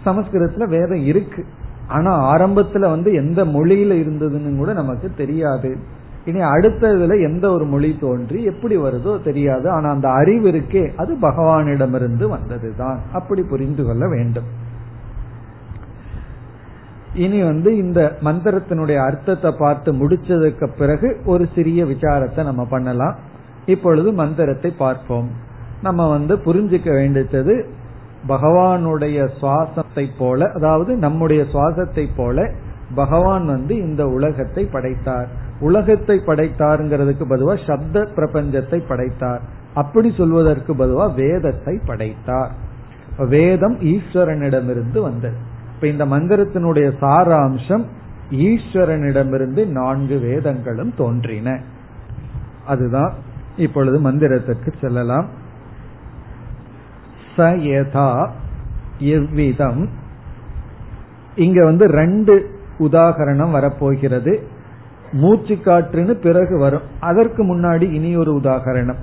சமஸ்கிருதத்துல வேதம் இருக்கு. ஆனா ஆரம்பத்துல வந்து எந்த மொழியில இருந்ததுன்னு கூட நமக்கு தெரியாது. இனி அடுத்ததுல எந்த ஒரு மொழி தோன்றி எப்படி வருதோ தெரியாது. ஆனா அந்த அறிவு இருக்கே அது பகவானிடமிருந்து வந்ததுதான். அப்படி புரிந்து கொள்ள வேண்டும். இனி வந்து இந்த மந்திரத்தினுடைய அர்த்தத்தை பார்த்து முடிச்சதுக்கு பிறகு ஒரு சிறிய விசாரத்தை நம்ம பண்ணலாம். இப்பொழுது மந்திரத்தை பார்ப்போம். நம்ம வந்து புரிஞ்சுக்க வேண்டியது பகவானுடைய சுவாசத்தை போல அதாவது நம்முடைய சுவாசத்தை போல பகவான் வந்து இந்த உலகத்தை படைத்தார். உலகத்தை படைத்தாருங்கிறதுக்கு பதுவா சப்த பிரபஞ்சத்தை படைத்தார். அப்படி சொல்வதற்கு பதுவா வேதத்தை படைத்தார். வேதம் ஈஸ்வரனிடமிருந்து வந்தது. இப்ப இந்த மந்திரத்தினுடைய சாராம்சம் ஈஸ்வரனிடமிருந்து நான்கு வேதங்களும் தோன்றின. அதுதான் இப்பொழுது மந்திரத்திற்கு செல்லலாம். சயதா எவ்விதம். இங்க வந்து ரெண்டு உதாகரணம் வரப்போகிறது. மூச்சு காற்றுன்னு பிறகு வரும். அதற்கு முன்னாடி இனி ஒரு உதாகரணம்.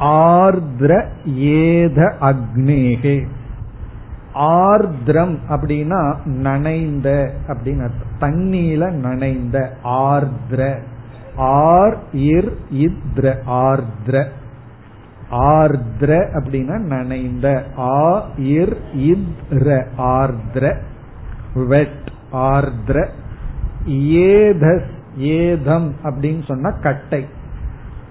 ஆர்திர ஏத அக்னேகே. ஆர்திரம் அப்படின்னா நனைந்த அப்படின்னு அர்த்தம். தண்ணீல நனைந்த ஆர்திர. ஆர் இர் இத்ர ஆர்திர. ஆர்திர அப்படின்னா நனைந்த. ஆ இர் இத்ர ஆர்திர. வெட் ஆர்திர. ஏதஸ் ஏதம் அப்படின்னு சொன்னா கட்டை.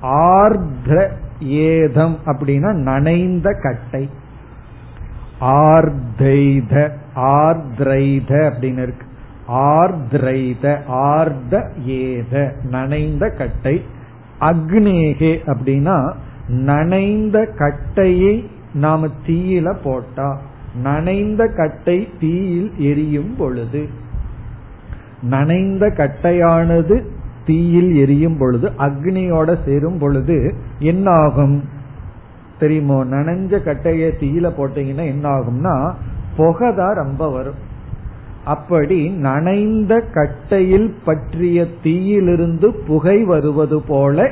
ஆர்திர ஏதம் அப்படின்னா நனைந்த கட்டை. ஆர்தைத ஆர்திரைத அப்படின்னு இருக்கு. ஆர்திரைத ஆர்த ஏத நனைந்த கட்டை. அக்னேகே அப்படின்னா நனைந்த கட்டையை நாம தீயில போட்டா நனைந்த கட்டை தீயில் எரியும் பொழுது நனைந்த கட்டையானது தீயில் எரியும் பொழுது அக்னியோட சேரும் பொழுது என்ன ஆகும் தெரியுமோ? நனைஞ்ச கட்டைய தீயில போட்டீங்கன்னா என்ன ஆகும்னா புகை தான் ரொம்ப வரும். அப்படி நனைந்த கட்டையில் பற்றிய தீயிலிருந்து புகை வருவது போல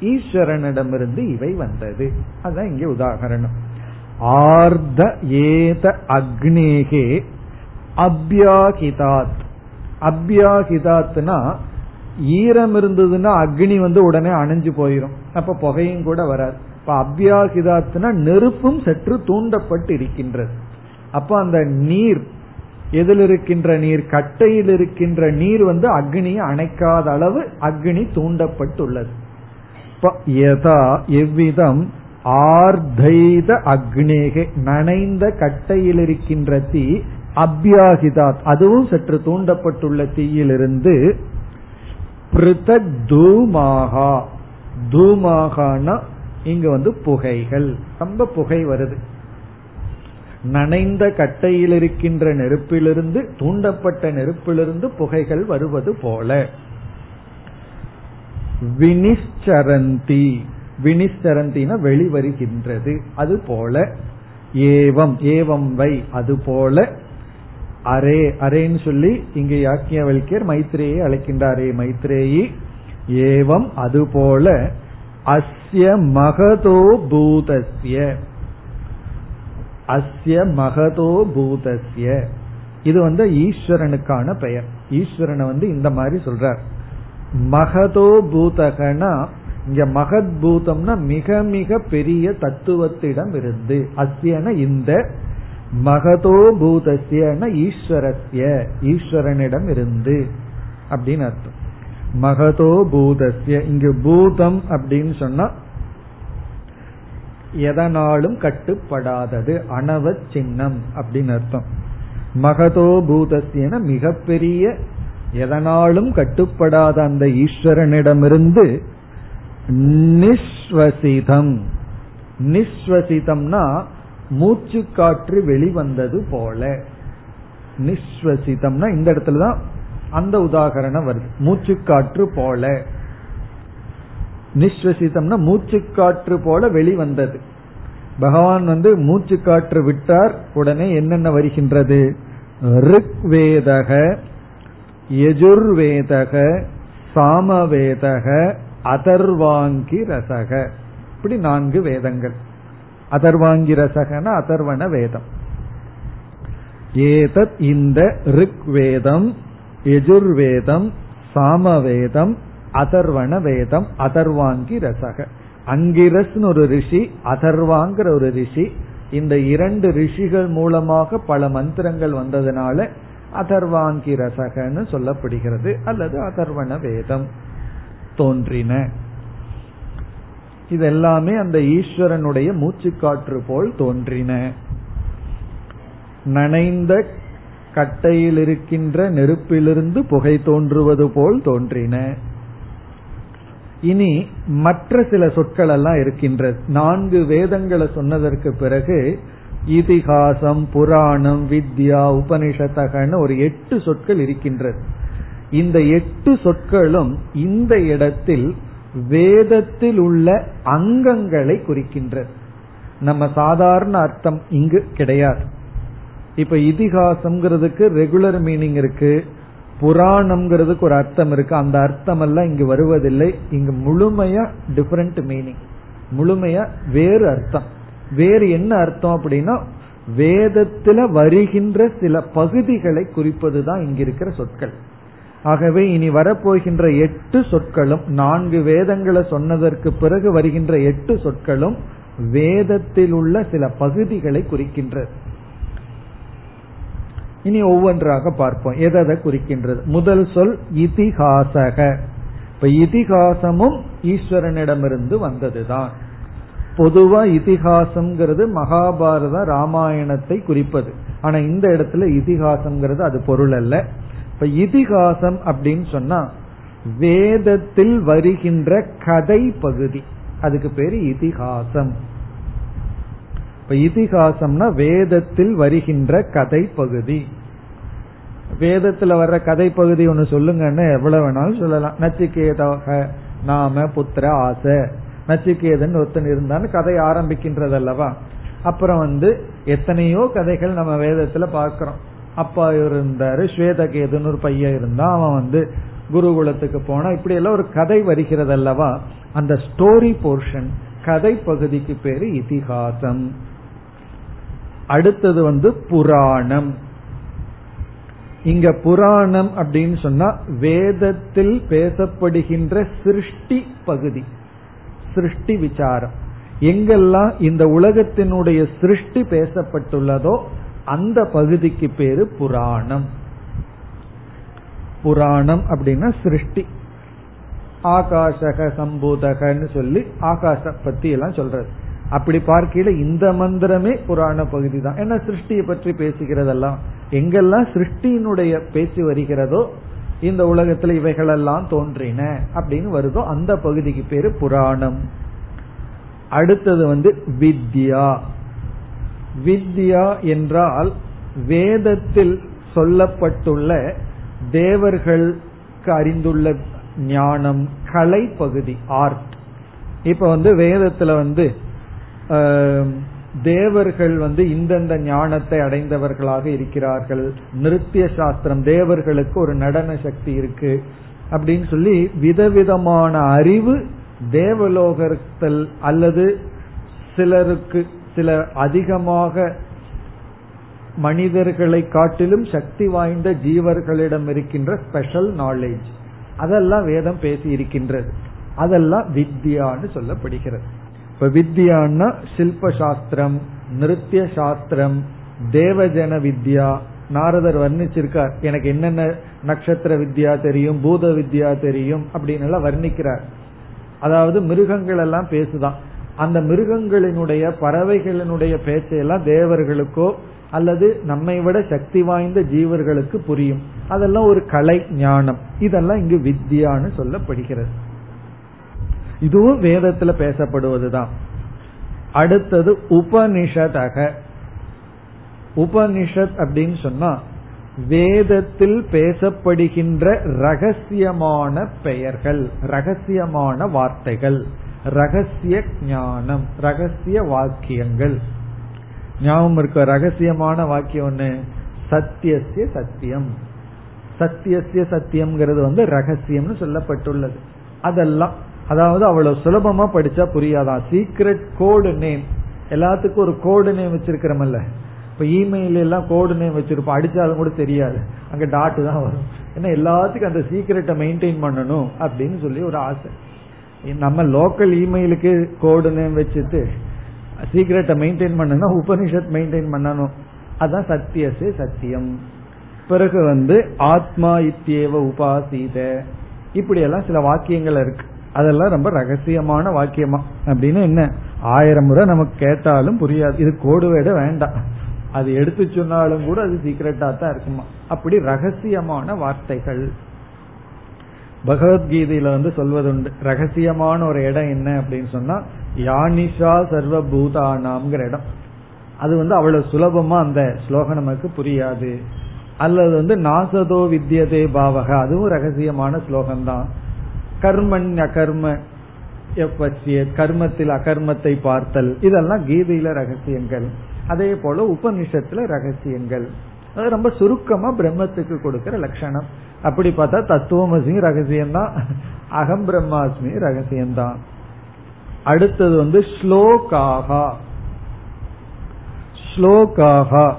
ஈஸ்வரனிடமிருந்து இவை வந்தது. அதுதான் இங்கே உதாகரணம் ஆர்த ஏத அக்னேகே அபியாகிதாத். அபியாகிதாத்னா ஈரம் இருந்ததுன்னா அக்னி வந்து உடனே அணைஞ்சு போயிரும். அப்ப புகையும் கூட வராது. இப்ப அபியாகிதாத்னா நெருப்பும் சற்று தூண்டப்பட்டு இருக்கின்றது. அப்ப அந்த நீர் எதில் இருக்கின்ற நீர் கட்டையில் இருக்கின்ற நீர் வந்து அக்னியை அணைக்காத அளவு அக்னி தூண்டப்பட்டுள்ளது. யதா எவ்விதம் ஆர்தைத அக்னேகே நனைந்த கட்டையில் இருக்கின்ற தீ அபியாகிதாத் அதுவும் சற்று தூண்டப்பட்டுள்ள தீயிலிருந்து பிருதக் தூமாகா தூமாகான இங்க வந்து புகைகள் ரொம்ப புகை வருது. நனைந்த கட்டையில் இருக்கின்ற நெருப்பிலிருந்து தூண்டப்பட்ட நெருப்பிலிருந்து புகைகள் வருவது போல. வினிஷ்சரந்தி. வினிஷ்சரந்தின வெளிவருகின்றது. அது போல ஏவம். ஏவம் வை. அது போல அரே. அரேன்னு சொல்லி இங்கே யாக்கியவல்யர் மைத்ரேயை அழைக்கின்றாரே மைத்ரேயி. ஏவம். அதுபோல அஸ்ய மகதோ பூதஸ்ய. அஸ்ய மகதோ பூதஸ்ய. இது வந்து ஈஸ்வரனுக்கான பெயர். ஈஸ்வரனை வந்து இந்த மாதிரி சொல்றார். மகதோ பூதகனா இங்க மகத் பூதம்னா மிக மிக பெரிய தத்துவத்திடம் இருந்து. அஸ்யன இந்த மகதோ பூதஸ்யன ஈஸ்வரஸ்ய ஈஸ்வரனிடம் இருந்து. அப்படின்னு அர்த்தம். மகதோ பூதஸ்ய இங்கு பூதம் அப்படின்னு சொன்னா எதனாலும் கட்டுப்படாதது அணவ சின்னம் அப்படின்னு அர்த்தம். மகதோ பூதஸ்யன மிகப்பெரிய எதனாலும் கட்டுப்படாத அந்த ஈஸ்வரனிடமிருந்து நிஸ்வசிதம். நிஸ்வசிதம்னா மூச்சு காற்று வெளிவந்தது போல. நிஸ்வசிதம்னா இந்த இடத்துல தான் அந்த உதாகரணம் வருது. மூச்சுக்காற்று போல. நிஸ்வசிதம்னா மூச்சுக்காற்று போல வெளிவந்தது. பகவான் வந்து மூச்சு காற்று விட்டார் உடனே என்னென்ன வருகின்றது? ருக்வேதக யஜுர்வேதக சாமவேதக அதர்வாங்கி ரசக. இப்படி நான்கு வேதங்கள். அதர்வாங்கி ரசகன அதர்வன வேதம். ஏதத் இந்த ரிக் வேதம் யஜுர்வேதம் சாமவேதம் அதர்வன வேதம் அதர்வாங்கி ரசக. அங்கிரஸ்னு ஒரு ரிஷி அதர்வாங்கிற ஒரு ரிஷி. இந்த இரண்டு ரிஷிகள் மூலமாக பல மந்திரங்கள் வந்ததுனால அதர்வாங்கி ரசகன்னு சொல்லப்படுகிறது. அல்லது அதர்வன வேதம் தோன்றின. இதெல்லாமே அந்த ஈஸ்வரனுடைய மூச்சுக்காற்று போல் தோன்றின. நனைந்த கட்டையில் இருக்கின்ற நெருப்பிலிருந்து புகை தோன்றுவது போல் தோன்றின. இனி மற்ற சில சொற்கள் எல்லாம் இருக்கின்றது நான்கு வேதங்களை சொன்னதற்கு பிறகு இதிகாசம் புராணம் வித்யா உபனிஷத்தகன்னு ஒரு எட்டு சொற்கள் இருக்கின்றது. இந்த எட்டு சொற்களும் இந்த இடத்தில் வேதத்தில் உள்ள அங்கங்களை குறிக்கின்றது. நம்ம சாதாரண அர்த்தம் இங்கு கிடையாது. இப்ப இதிகாசம்ங்கிறதுக்கு ரெகுலர் மீனிங் இருக்கு. புராணம்ங்கிறதுக்கு ஒரு அர்த்தம் இருக்கு. அந்த அர்த்தம் எல்லாம் இங்கு வருவதில்லை. இங்கு முழுமையா டிஃபரெண்ட் மீனிங் முழுமையா வேறு அர்த்தம். வேறு என்ன அர்த்தம் அப்படின்னா வேதத்துல வருகின்ற சில பகுதிகளை குறிப்பதுதான் தான் இருக்கிற சொற்கள். ஆகவே இனி வரப்போகின்ற எட்டு சொற்களும் நான்கு வேதங்களை சொன்னதற்கு பிறகு வருகின்ற எட்டு சொற்களும் வேதத்தில் உள்ள சில பகுதிகளை குறிக்கின்றது. இனி ஒவ்வொன்றாக பார்ப்போம். எதை குறிக்கின்றது? முதல் சொல் இதிகாசக. இப்ப இதிகாசமும் ஈஸ்வரனிடமிருந்து வந்ததுதான். பொதுவா இதிகாசம்ங்கிறது மகாபாரத ராமாயணத்தை குறிப்பது. ஆனா இந்த இடத்துல இதிகாசம்ங்கிறது அது பொருள் அல்ல. இப்ப இதிகாசம் அப்படின்னு சொன்னா வேதத்தில் வருகின்ற கதை பகுதி. அதுக்கு பேரு இதிகாசம். இப்ப இதிகாசம்னா வேதத்தில் வருகின்ற கதை பகுதி. வேதத்துல வர்ற கதை பகுதி ஒன்னு சொல்லுங்கன்னு எவ்வளவு வேணாலும் சொல்லலாம். நச்சிகேதாக நாம புத்திர ஆசை. நச்சிகேதன் ஒருத்தன் இருந்தான்னு கதை ஆரம்பிக்கின்றது அல்லவா அப்புறம் வந்து எத்தனையோ கதைகள் நம்ம வேதத்துல பாக்கிறோம் அப்பா இருந்தாரு ஸ்வேதகேதுன்னு ஒரு பையன் இருந்தான் அவன் வந்து குருகுலத்துக்கு போனா இப்படி எல்லாம் ஒரு கதை வருகிறது அல்லவா அந்த ஸ்டோரி போர்ஷன் கதை பகுதிக்கு பேரு இதிகாசம். அடுத்தது வந்து புராணம். இங்க புராணம் அப்படின்னு சொன்னா வேதத்தில் பேசப்படுகின்ற சிருஷ்டி பகுதி. சிருஷ்டி விசாரம். எங்கெல்லாம் இந்த உலகத்தினுடைய சிருஷ்டி பேசப்பட்டுள்ளதோ அந்த பகுதிக்கு பேரு புராணம். புராணம் அப்படின்னா சிருஷ்டி. ஆகாஷக சம்பூதகன்னு சொல்லி ஆகாச பத்தி எல்லாம் சொல்றது. அப்படி பார்க்கையில இந்த மந்திரமே புராண பகுதி தான் ஏன்னா சிருஷ்டியை பற்றி பேசுகிறதெல்லாம் எங்கெல்லாம் சிருஷ்டியினுடைய பேச்சு வருகிறதோ இந்த உலகத்துல இவைகளெல்லாம் தோன்றின அப்படின்னு வருதோ அந்த பகுதிக்கு பேரு புராணம். அடுத்தது வந்து வித்யா. வித்யா என்றால் வேதத்தில் சொல்லப்பட்டுள்ள தேவர்களுக்கு அறிந்துள்ள ஞானம் கலை பகுதி ஆர்ட். இப்ப வந்து வேதத்துல வந்து தேவர்கள் வந்து இந்தந்த ஞானத்தை அடைந்தவர்களாக இருக்கிறார்கள். நிருத்திய சாஸ்திரம் தேவர்களுக்கு ஒரு நடன சக்தி இருக்கு. அப்படின்னு சொல்லி விதவிதமான அறிவு தேவலோகத்தில் அல்லது சிலருக்கு சில அதிகமாக மனிதர்களை காட்டிலும் சக்தி வாய்ந்த ஜீவர்களிடம் இருக்கின்ற ஸ்பெஷல் நாலேஜ் அதெல்லாம் வேதம் பேசி இருக்கின்றது. அதெல்லாம் வித்யான்னு சொல்லப்படுகிறது. இப்ப வித்யான்னா சில்ப சாஸ்திரம் நிருத்திய சாஸ்திரம் தேவஜன வித்யா நாரதர் வர்ணிச்சிருக்கார். எனக்கு என்னென்ன நட்சத்திர வித்யா தெரியும் பூத வித்யா தெரியும் அப்படின்னு எல்லாம் வர்ணிக்கிறார். அதாவது மிருகங்கள் எல்லாம் பேசுதான். அந்த மிருகங்களினுடைய பறவைகளினுடைய பேச்சையெல்லாம் தேவர்களுக்கோ அல்லது நம்மை விட சக்தி வாய்ந்த ஜீவர்களுக்கு புரியும். அதெல்லாம் ஒரு கலை ஞானம். இதெல்லாம் இங்கு வித்யான்னு சொல்லப்படுகிறது. இதுவும் வேதத்துல பேசப்படுவதுதான். அடுத்தது உபனிஷதக உபனிஷத் அப்படின்னு சொன்னா வேதத்தில் பேசப்படுகின்ற ரகசியமான பெயர்கள் ரகசியமான வார்த்தைகள் ரகசிய ஞானம் ரகசிய வாக்கியங்கள். ஞாபகம் இருக்க? ரகசியமான வாக்கியம் ஒண்ணு. சத்தியசிய சத்தியம். சத்தியசிய சத்தியம்ங்கிறது வந்து ரகசியம்னு சொல்லப்பட்டுள்ளது. அதெல்லாம் அதாவது அவ்வளவு சுலபமா படிச்சா புரியாதான் சீக்ரெட் கோடு நேம் எல்லாத்துக்கும் ஒரு கோடு நேம் வச்சிருக்கிறமல்ல. இப்ப இமெயில் எல்லாம் கோடு நேம் வச்சிருப்போம். அடிச்சாலும் கூட தெரியாது. அங்க டாட் தான் வரும். ஏன்னா எல்லாத்துக்கும் அந்த சீக்கிரட்டை மெயின்டைன் பண்ணணும் அப்படின்னு சொல்லி ஒரு ஆசை. நம்ம லோக்கல் இமெயிலுக்கு கோடு நேம் வச்சுட்டு சீக்கிரட்டை மெயின்டைன் பண்ணணும் உபனிஷத் மெயின்டைன் பண்ணணும். அதான் சத்தியசே சத்தியம். பிறகு வந்து ஆத்மா இத்தியேவ உபாசீத. இப்படி எல்லாம் சில வாக்கியங்கள் இருக்கு. அதெல்லாம் ரொம்ப ரகசியமான வாக்கியமா. அப்படின்னு என்ன? ஆயிரம் முறை நமக்கு கேட்டாலும் புரியாது. இது கோடுவேட வேண்டாம். அது எடுத்து சொன்னாலும் கூட அது சீக்கிரட்டா தான் இருக்குமா? அப்படி ரகசியமான வார்த்தைகள். பகவத்கீதையில வந்து சொல்வதுண்டு. ரகசியமான ஒரு இடம் என்ன அப்படின்னு சொன்னா யானிஷா சர்வ பூதானாம்ங்கிற இடம். அது வந்து அவ்வளவு சுலபமா அந்த ஸ்லோகம் நமக்கு புரியாது. அல்லது வந்து நாசதோ வித்யதே பாவக. அதுவும் ரகசியமான ஸ்லோகம் தான் கர்மன் அகர்ம பற்றிய கர்மத்தில் அகர்மத்தை பார்த்தல். இதெல்லாம் கீதையில ரகசியங்கள். அதே போல உபனிஷத்துல ரகசியங்கள். அது ரொம்ப சுருக்கமா பிரம்மத்துக்கு கொடுக்கிற லட்சணம். அப்படி பார்த்தா தத்துவமசி ரகசியம்தான். அகம் பிரம்மாஸ்மி ரகசியம்தான். அடுத்தது வந்து ஸ்லோகாகா. ஸ்லோகாகா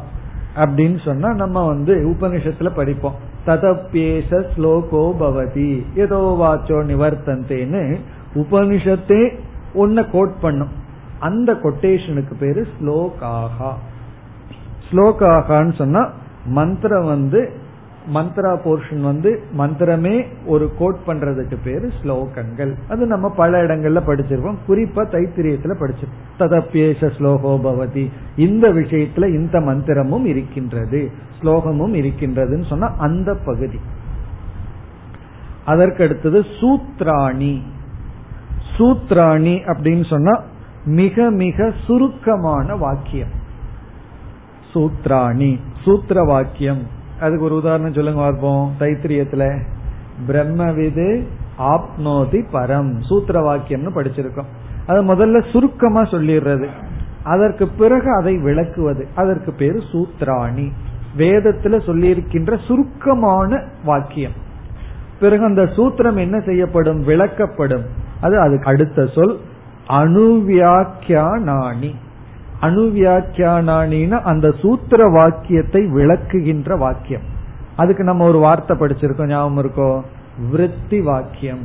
அப்படின்னு சொன்னா நம்ம வந்து உபனிஷத்துல படிப்போம். ததப்பேச ஸ்லோகோ பவதி ஏதோ வாச்சோ நிவர்த்தந்தேன்னு உபனிஷத்தே ஒன்ன கோட் பண்ணும். அந்த கொட்டேஷனுக்கு பேரு ஸ்லோகாகா. ஸ்லோகாகான்னு சொன்னா மந்திரம் வந்து மந்த்ரா போர்ஷன் வந்து மந்திரமே ஒரு கோட் பண்றதுக்கு பேரு ஸ்லோகங்கள். அது நம்ம பல இடங்கள்ல படிச்சிருப்போம் குறிப்பா தைத்திரியத்துல படிச்சிருப்போம் ததப்பேஷ ஸ்லோகோ பவதி. இந்த விஷயத்துல இந்த மந்திரமும் இருக்கின்றது. ஸ்லோகமும் இருக்கின்றதுன்னு சொன்னா அந்த பகுதி. அதற்கடுத்தது சூத்ராணி. சூத்ராணி அப்படின்னு சொன்னா மிக மிக சுருக்கமான வாக்கியம். சூத்ராணி சூத்திர வாக்கியம். அதுக்கு ஒரு உதாரணம் சொல்லுங்க பார்ப்போம். தைத்திரியத்துல பிரம்மவிது ஆப்னோதி பரம் சூத்திர வாக்கியம்னு படிச்சிருக்கோம். அது முதல்ல சுருக்கமா சொல்லிடுறது. அதற்கு பிறகு அதை விளக்குவது. அதற்கு பேரு சூத்ராணி. வேதத்துல சொல்லியிருக்கின்ற சுருக்கமான வாக்கியம். பிறகு அந்த சூத்திரம் என்ன செய்யப்படும்? விளக்கப்படும். அது அதுக்கு அடுத்த சொல் அணுவியாக்கியானி அணுவியாக்கியானின்னா அந்த சூத்திர வாக்கியத்தை விளக்குகின்ற வாக்கியம். அதுக்கு நம்ம ஒரு வார்த்தை படிச்சிருக்கோம் ஞாபகம் இருக்கோ? விருத்தி வாக்கியம்.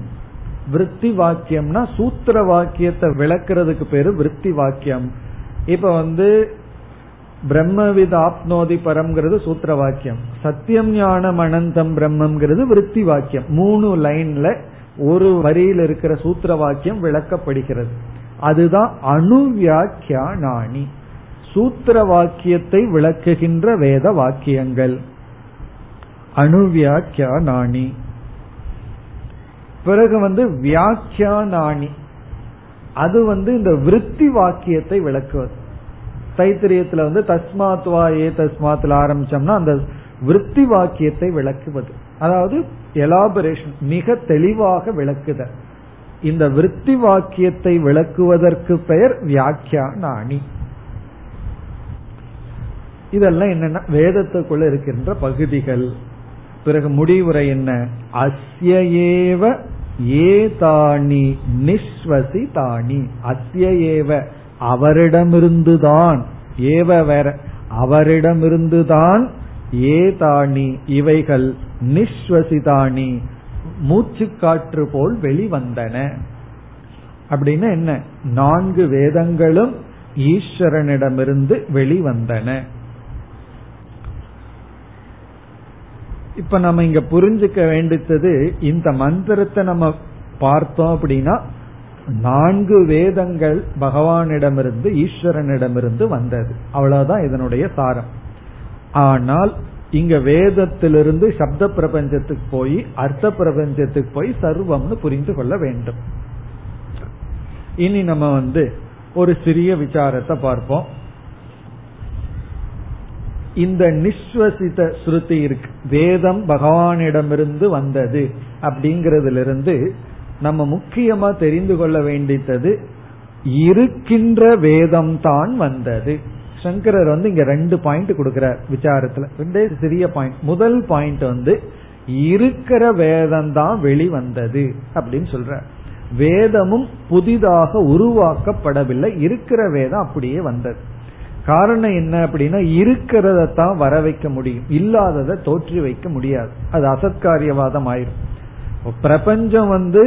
விருத்தி வாக்கியம்னா சூத்திர வாக்கியத்தை விளக்குறதுக்கு பேரு விருத்தி வாக்கியம். இப்ப வந்து பிரம்மவித ஆப்னோதி பரம்ங்கிறது சூத்திர வாக்கியம். சத்தியம் ஞானம் அனந்தம் பிரம்மங்கிறது விருத்தி வாக்கியம். மூணு லைன்ல ஒரு வரியில் இருக்கிற சூத்திர வாக்கியம் விளக்கப்படுகிறது. அதுதான் அணுவியாக்கியானி சூத்திர வாக்கியத்தை விளக்குகின்ற வேத வாக்கியங்கள். அணுவியாக்கியானி பிறகு வந்து வியாக்கியானி அது வந்து இந்த விருத்தி வாக்கியத்தை விளக்குவது. தைத்திரியத்துல வந்து தஸ்மாத்வா ஏ தஸ்மாத்ல ஆரம்பிச்சோம்னா அந்த விருத்தி வாக்கியத்தை விளக்குவது. அதாவது எலாபரேஷன் மிக தெளிவாக விளக்குதல். இந்த விருத்தி வாக்கியத்தை விளக்குவதற்கு பெயர் வியாக்கியானி இதெல்லாம் என்னன்னா வேதத்துக்குள்ள இருக்கின்ற பகுதிகள். பிறகு முடிவுரை என்ன? அஸ்யேவ ஏதாணி நிஸ்வசி தானி. அஸ்யேவ அவரிடமிருந்துதான். ஏவ வேற அவரிடமிருந்துதான் ஏதாணி இவைகள் நிஸ்வசிதாணி மூச்சு காற்று போல் வெளிவந்தன. அப்படின்னா என்ன? நான்கு வேதங்களும் ஈஸ்வரனிடமிருந்து வெளிவந்தன. இப்ப நம்ம இங்க புரிஞ்சுக்க வேண்டியது இந்த மந்திரத்தை நம்ம பார்த்தோம் அப்படின்னா நான்கு வேதங்கள் பகவானிடமிருந்து ஈஸ்வரனிடமிருந்து வந்தது. அவ்வளவுதான் இதனுடைய சாரம். ஆனால் இங்க வேதத்திலிருந்து சப்த பிரபஞ்சத்துக்கு போய் அர்த்த பிரபஞ்சத்துக்கு போய் சர்வம்னு புரிந்து கொள்ள வேண்டும். இனி நம்ம வந்து ஒரு சிறிய விசாரத்தை பார்ப்போம். இந்த நிஸ்வசித ஸ்ருதி இருக்கு. வேதம் பகவானிடமிருந்து வந்தது அப்படிங்கறதுல இருந்து நம்ம முக்கியமா தெரிந்து கொள்ள வேண்டித்தது இருக்கின்ற வேதம் தான் வந்தது. சங்கரர் வந்து இங்க ரெண்டு பாயிண்ட் கொடுக்கிறார் விசாரத்துல. ரெண்டே சிறிய பாயிண்ட் முதல் பாயிண்ட் வந்து இருக்கிற வேதம் தான் வெளிவந்தது அப்படின்னு சொல்ற வேதமும் புதிதாக உருவாக்கப்படவில்லை. இருக்கிற வேதம் அப்படியே வந்தது. காரணம் என்ன அப்படின்னா இருக்கிறத தான் வர வைக்க முடியும். இல்லாததை தோற்றி வைக்க முடியாது. அது அசத்காரியவாதம் ஆயிரும். பிரபஞ்சம் வந்து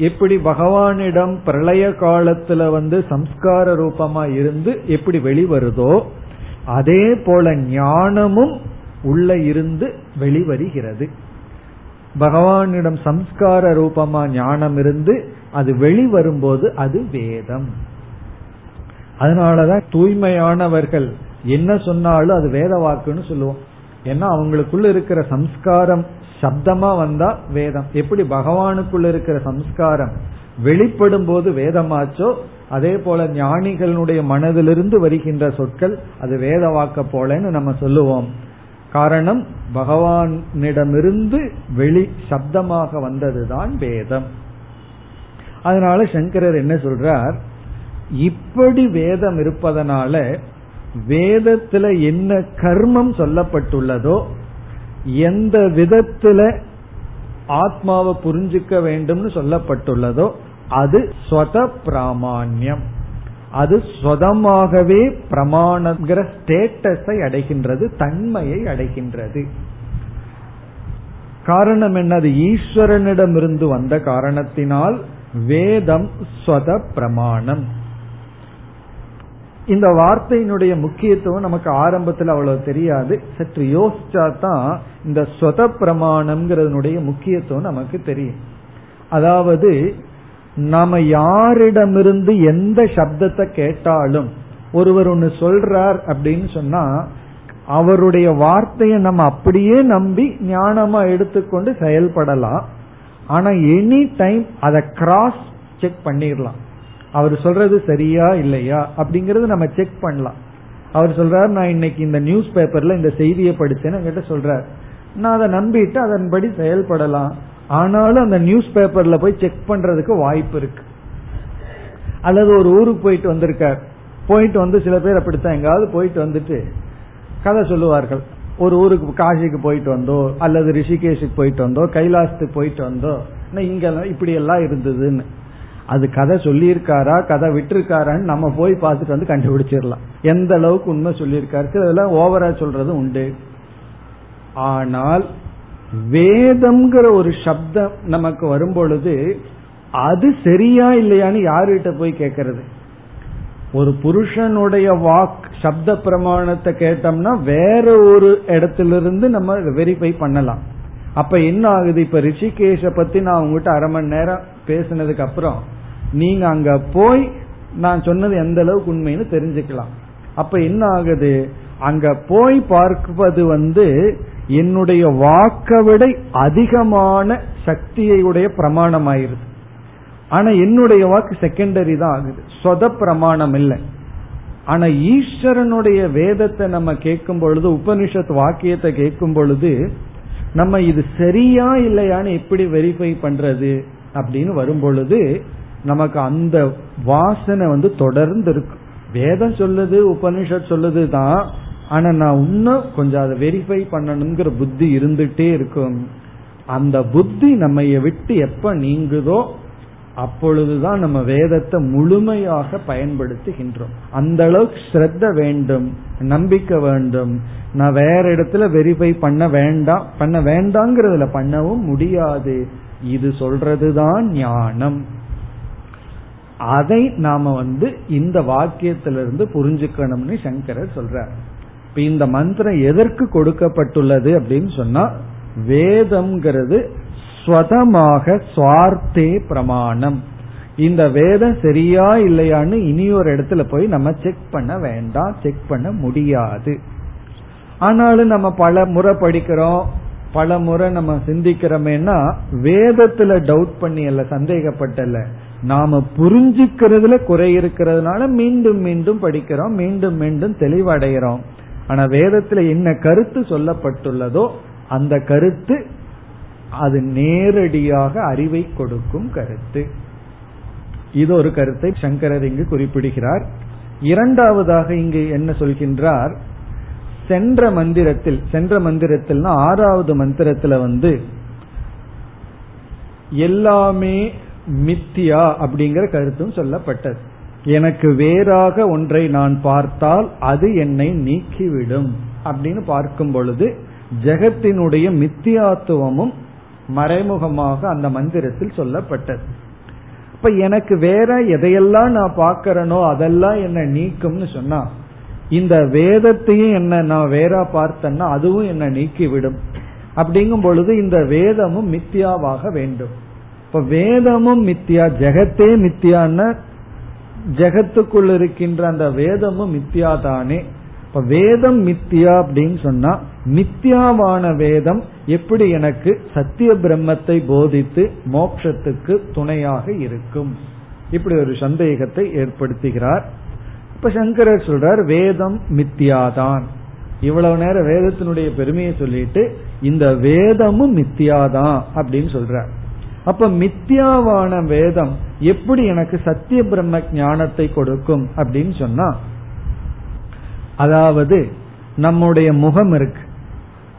எப்படி பகவானிடம் பிரளய காலத்துல வந்து சம்ஸ்கார ரூபமா இருந்து எப்படி வெளிவருதோ அதே போல ஞானமும் உள்ள இருந்து வெளிவருகிறது. பகவானிடம் சம்ஸ்கார ரூபமா ஞானம் இருந்து அது வெளிவரும்போது அது வேதம். அதனாலதான் தூய்மையானவர்கள் என்ன சொன்னாலும் அது வேத வாக்குன்னு சொல்லுவோம். ஏன்னா அவங்களுக்குள்ள இருக்கிற சம்ஸ்காரம் சப்தமா வந்தா வேதம். எப்படி பகவானுக்குள்ள இருக்கிற சம்ஸ்காரம் வெளிப்படும் போது வேதமாச்சோ அதே போல ஞானிகளுடைய மனதிலிருந்து வருகின்ற சொற்கள் அது வேத வாக்க போலன்னு நம்ம சொல்லுவோம். காரணம் பகவானிடமிருந்து வெளி சப்தமாக வந்ததுதான் வேதம். அதனால சங்கரர் என்ன சொல்றார்? இப்படி வேதம் இருப்பதனால வேதத்துல என்ன கர்மம் சொல்லப்பட்டுள்ளதோ எந்த விதத்துல ஆத்மாவை புரிஞ்சுக்க வேண்டும்னு சொல்லப்பட்டுள்ளதோ அது ஸ்வத பிராமான்யம். அது சொதமாகவே பிரமாணங்கிற ஸ்டேட்டஸை அடைகின்றது தன்மையை அடைகின்றது. காரணம் என்னது? ஈஸ்வரனிடமிருந்து வந்த காரணத்தினால் வேதம் ஸ்வத பிரமாணம். இந்த வார்த்தையினுடைய முக்கியத்துவம் நமக்கு ஆரம்பத்தில் அவ்வளவு தெரியாது. சற்று யோசிச்சா தான் இந்த சொத பிரமாணம்ங்கிறதுனுடைய முக்கியத்துவம் நமக்கு தெரியும். அதாவது நாம யாரிடமிருந்து எந்த சப்தத்தை கேட்டாலும் ஒருவர் ஒன்னு சொல்றார் அப்படின்னு சொன்னா அவருடைய வார்த்தையை நம்ம அப்படியே நம்பி ஞானமா எடுத்துக்கொண்டு செயல்படலாம். ஆனா எனி டைம் அதை கிராஸ் செக் பண்ணிடலாம் அவர் சொல்றது சரியா இல்லையா அப்படிங்கறது நம்ம செக் பண்ணலாம். அவர் சொல்றாரு நான் இன்னைக்கு இந்த நியூஸ் பேப்பர்ல இந்த செய்தியை படித்தேன்னு என்கிட்ட சொல்றாரு. நான் அதை நம்பிட்டு அதன்படி செயல்படலாம். ஆனாலும் அந்த நியூஸ் பேப்பர்ல போய் செக் பண்றதுக்கு வாய்ப்பு இருக்கு. அல்லது ஒரு ஊருக்கு போயிட்டு வந்திருக்கார். போயிட்டு வந்து சில பேர் அப்படித்தான் எங்காவது போயிட்டு வந்துட்டு கதை சொல்லுவார்கள். ஒரு ஊருக்கு காசிக்கு போயிட்டு வந்தோ அல்லது ரிஷிகேஷுக்கு போயிட்டு வந்தோ கைலாசத்துக்கு போயிட்டு வந்தோ இங்க இப்படி எல்லாம் இருந்ததுன்னு. அது கதை சொல்லியிருக்காரா கதை விட்டுருக்காரான்னு நம்ம போய் பார்த்துட்டு வந்து கண்டுபிடிச்சிடலாம். எந்த அளவுக்கு உண்மை சொல்லியிருக்காரு? இதெல்லாம் ஓவரா சொல்றது உண்டு. ஆனால் வேதம்ங்கிற ஒரு சப்தம் நமக்கு வரும் பொழுது அது சரியா இல்லையான்னு யாருகிட்ட போய் கேட்கறது? ஒரு புருஷனுடைய வாக் சப்த பிரமாணத்தை கேட்டோம்னா வேற ஒரு இடத்திலிருந்து நம்ம வெரிஃபை பண்ணலாம். அப்ப என்ன ஆகுது? இப்ப ரிஷிகேஷ பத்தி நான் உங்ககிட்ட அரை மணி நேரம் பேசினதுக்கு அப்புறம் நீங்க அங்க போய் நான் சொன்னது எந்த அளவுக்கு உண்மைன்னு தெரிஞ்சுக்கலாம். அப்ப என்ன ஆகுது? அங்க போய் பார்ப்பது வந்து என்னுடைய வாக்கை விட அதிகமான சக்தியுடைய பிரமாணம் ஆயிருது ஆனா என்னுடைய வாக்கு செகண்டரி தான் ஆகுது. சொத பிரமாணம் இல்லை. ஆனா ஈஸ்வரனுடைய வேதத்தை நம்ம கேட்கும் பொழுது உபனிஷத் வாக்கியத்தை கேட்கும் பொழுது நம்ம இது சரியா இல்லையான்னு எப்படி வெரிஃபை பண்றது அப்படின்னு வரும் பொழுது நமக்கு அந்த வாசனை வந்து தொடர்ந்து இருக்கு வேதம் சொல்லுது உபனிஷத் சொல்லுது தான். ஆனா நான் இன்னும் கொஞ்சம் அதை வெரிஃபை பண்ணணுங்கிற புத்தி இருந்துட்டே இருக்கும். அந்த புத்தி நம்ம விட்டு எப்ப நீங்குதோ அப்பொழுதுதான் நம்ம வேதத்தை முழுமையாக பயன்படுத்துகின்றோம். அந்த அளவுக்கு ஸ்ரத்த வேண்டும் நம்பிக்கை வேண்டும். நான் வேற இடத்துல வெரிஃபை பண்ண வேண்டாம் பண்ண வேண்டாங்கிறதுல பண்ணவும் முடியாது. இது சொல்றதுதான் ஞானம். அதை நாம வந்து இந்த வாக்கியத்திலிருந்து புரிஞ்சுக்கணும்னு சங்கரர் சொல்றார். இப்ப இந்த மந்திரம் எதற்கு கொடுக்கப்பட்டுள்ளது அப்படின்னு சொன்னா வேதம்ங்கிறது ஸ்வதமாக சுவார்த்தே பிரமாணம். இந்த வேதம் சரியா இல்லையான்னு இனி ஒரு இடத்துல போய் நம்ம செக் பண்ண வேண்டாம் செக் பண்ண முடியாது. ஆனாலும் நம்ம பல முறை படிக்கிறோம் பல முறை நம்ம சிந்திக்கிறோமேனா வேதத்துல டவுட் பண்ணி அல்ல சந்தேகப்பட்டல நாம புரிஞ்சுக்கிறதுல குறை இருக்கிறதுனால மீண்டும் மீண்டும் படிக்கிறோம் மீண்டும் மீண்டும் தெளிவடைகிறோம். ஆனா வேதத்துல என்ன கருத்து சொல்லப்பட்டுள்ளதோ அந்த கருத்து அது நேரடியாக அறிவை கொடுக்கும் கருத்து. இது ஒரு கருத்தை சங்கரர் இங்கு குறிப்பிடுகிறார். இரண்டாவதாக இங்கு என்ன சொல்கின்றார்? சென்ற மந்திரத்தில் சென்ற மந்திரத்தில்னா ஆறாவது மந்திரத்துல வந்து எல்லாமே மித்தியா அப்படிங்கிற கருத்தும் சொல்லப்பட்டது. எனக்கு வேறாக ஒன்றை நான் பார்த்தால் அது என்னை நீக்கிவிடும் அப்படின்னு பார்க்கும் பொழுது ஜெகத்தினுடைய மித்தியாத்துவமும் மறைமுகமாக அந்த மந்திரத்தில் சொல்லப்பட்டது. இப்ப எனக்கு வேற எதையெல்லாம் நான் பார்க்கிறனோ அதெல்லாம் என்ன நீக்கும்னு சொன்னா இந்த வேதத்தையும் என்ன நான் வேற பார்த்தேன்னா அதுவும் என்ன நீக்கிவிடும். அப்படிங்கும் பொழுது இந்த வேதமும் மித்தியாவாக வேண்டும். இப்ப வேதமும் மித்தியா ஜெகத்தே மித்தியான்னு ஜெகத்துக்குள் இருக்கின்ற அந்த வேதமும் மித்தியா தானே இப்ப வேதம் மித்தியா அப்படின்னு சொன்னா மித்தியாவான வேதம் எப்படி எனக்கு சத்திய பிரம்மத்தை போதித்து மோட்சத்துக்கு துணையாக இருக்கும்? இப்படி ஒரு சந்தேகத்தை ஏற்படுத்துகிறார். இப்ப சங்கரர் சொல்றார் வேதம் மித்தியாதான். இவ்வளவு நேரம் வேதத்தினுடைய பெருமையை சொல்லிட்டு இந்த வேதமும் மித்தியாதான் அப்படின்னு சொல்றார். அப்ப மித்தியாவான வேதம் எப்படி எனக்கு சத்திய பிரம்ம ஞானத்தை கொடுக்கும் அப்படின்னு சொன்னா அதாவது நம்முடைய முகம் இருக்கு.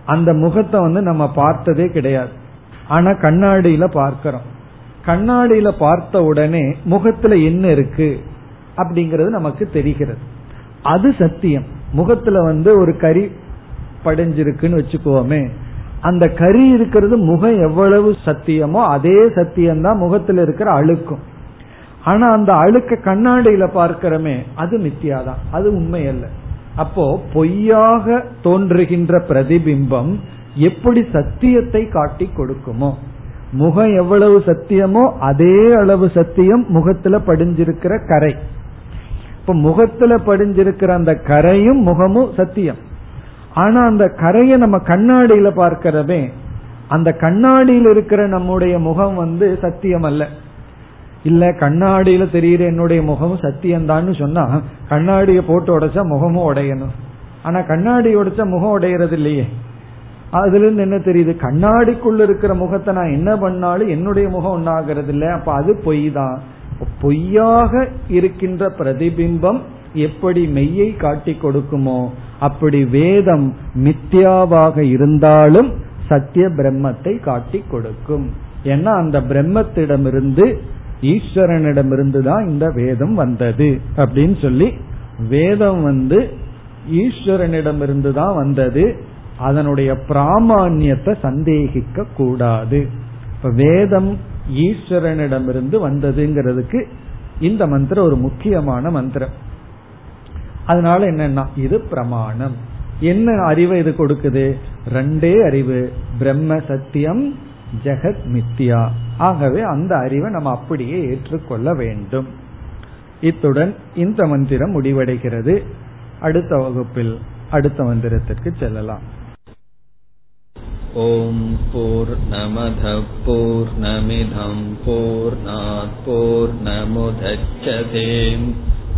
அந்த முகத்தை வந்து நம்ம பார்த்ததே கிடையாது. ஆனா கண்ணாடியில பார்க்கிறோம். கண்ணாடியில பார்த்த உடனே முகத்துல என்ன இருக்கு அப்படிங்கிறது நமக்கு தெரிகிறது. அது சத்தியம். முகத்துல வந்து ஒரு கறி படைஞ்சிருக்குன்னு வச்சுக்கோமே அந்த கறி இருக்கிறது முகம் எவ்வளவு சத்தியமோ அதே சத்தியம்தான் முகத்தில் இருக்கிற அழுக்கும். ஆனா அந்த அழுக்க கண்ணாடியில பார்க்கிறோமே அது மித்தியாதான். அது உண்மை அல்ல அப்போ பொய்யாக தோன்றுகின்ற பிரதிபிம்பம் எப்படி சத்தியத்தை காட்டி கொடுக்குமோ? முகம் எவ்வளவு சத்தியமோ அதே அளவு சத்தியம் முகத்துல படிஞ்சிருக்கிற கரை. இப்ப முகத்துல படிஞ்சிருக்கிற அந்த கரையும் முகமும் சத்தியம். ஆனா அந்த கரையை நம்ம கண்ணாடியில பார்க்கிறதே அந்த கண்ணாடியில் இருக்கிற நம்முடைய முகம் வந்து சத்தியம் அல்ல இல்ல கண்ணாடியில தெரிகிற என்னுடைய முகமும் சத்தியம்தான்னு சொன்னா கண்ணாடியை போட்டு உடைச்சா முகமும் உடையணும். ஆனா கண்ணாடி உடைச்சா முகம் உடையறது இல்லையே. அதுல இருந்து என்ன தெரியுது? கண்ணாடிக்குள்ள இருக்கிற முகத்தை நான் என்ன பண்ணாலும் என்னுடைய முகம் ஒன்னாகிறது இல்ல அப்ப அது பொய் தான் பொய்யாக இருக்கின்ற பிரதிபிம்பம் எப்படி மெய்யை காட்டி கொடுக்குமோ அப்படி வேதம் மித்யாவாக இருந்தாலும் சத்திய பிரம்மத்தை காட்டி கொடுக்கும். ஏன்னா அந்த பிரம்மத்திடமிருந்து ஈஸ்வரனிடமிருந்து தான் இந்த வேதம் வந்தது அப்படின்னு சொல்லி வேதம் வந்து ஈஸ்வரனிடமிருந்து தான் வந்தது. அதனுடைய பிராமான்யத்தை சந்தேகிக்க கூடாது. இப்ப வேதம் ஈஸ்வரனிடமிருந்து வந்ததுங்கிறதுக்கு இந்த மந்திரம் ஒரு முக்கியமான மந்திரம். அதனால என்னன்னா இது பிரமாணம். என்ன அறிவு இது கொடுக்குது? ரெண்டே அறிவு. பிரம்ம சத்தியம் ஜெகத் மித்யா. ஆகவே அந்த அறிவை நம்ம அப்படியே ஏற்றுக்கொள்ள வேண்டும். இத்துடன் இந்த மந்திரம் முடிவடைகிறது. அடுத்த வகுப்பில் அடுத்த மந்திரத்திற்கு செல்லலாம். ஓம் போர் நமத போர் நமிதம் போர் நமுதச்சதேம்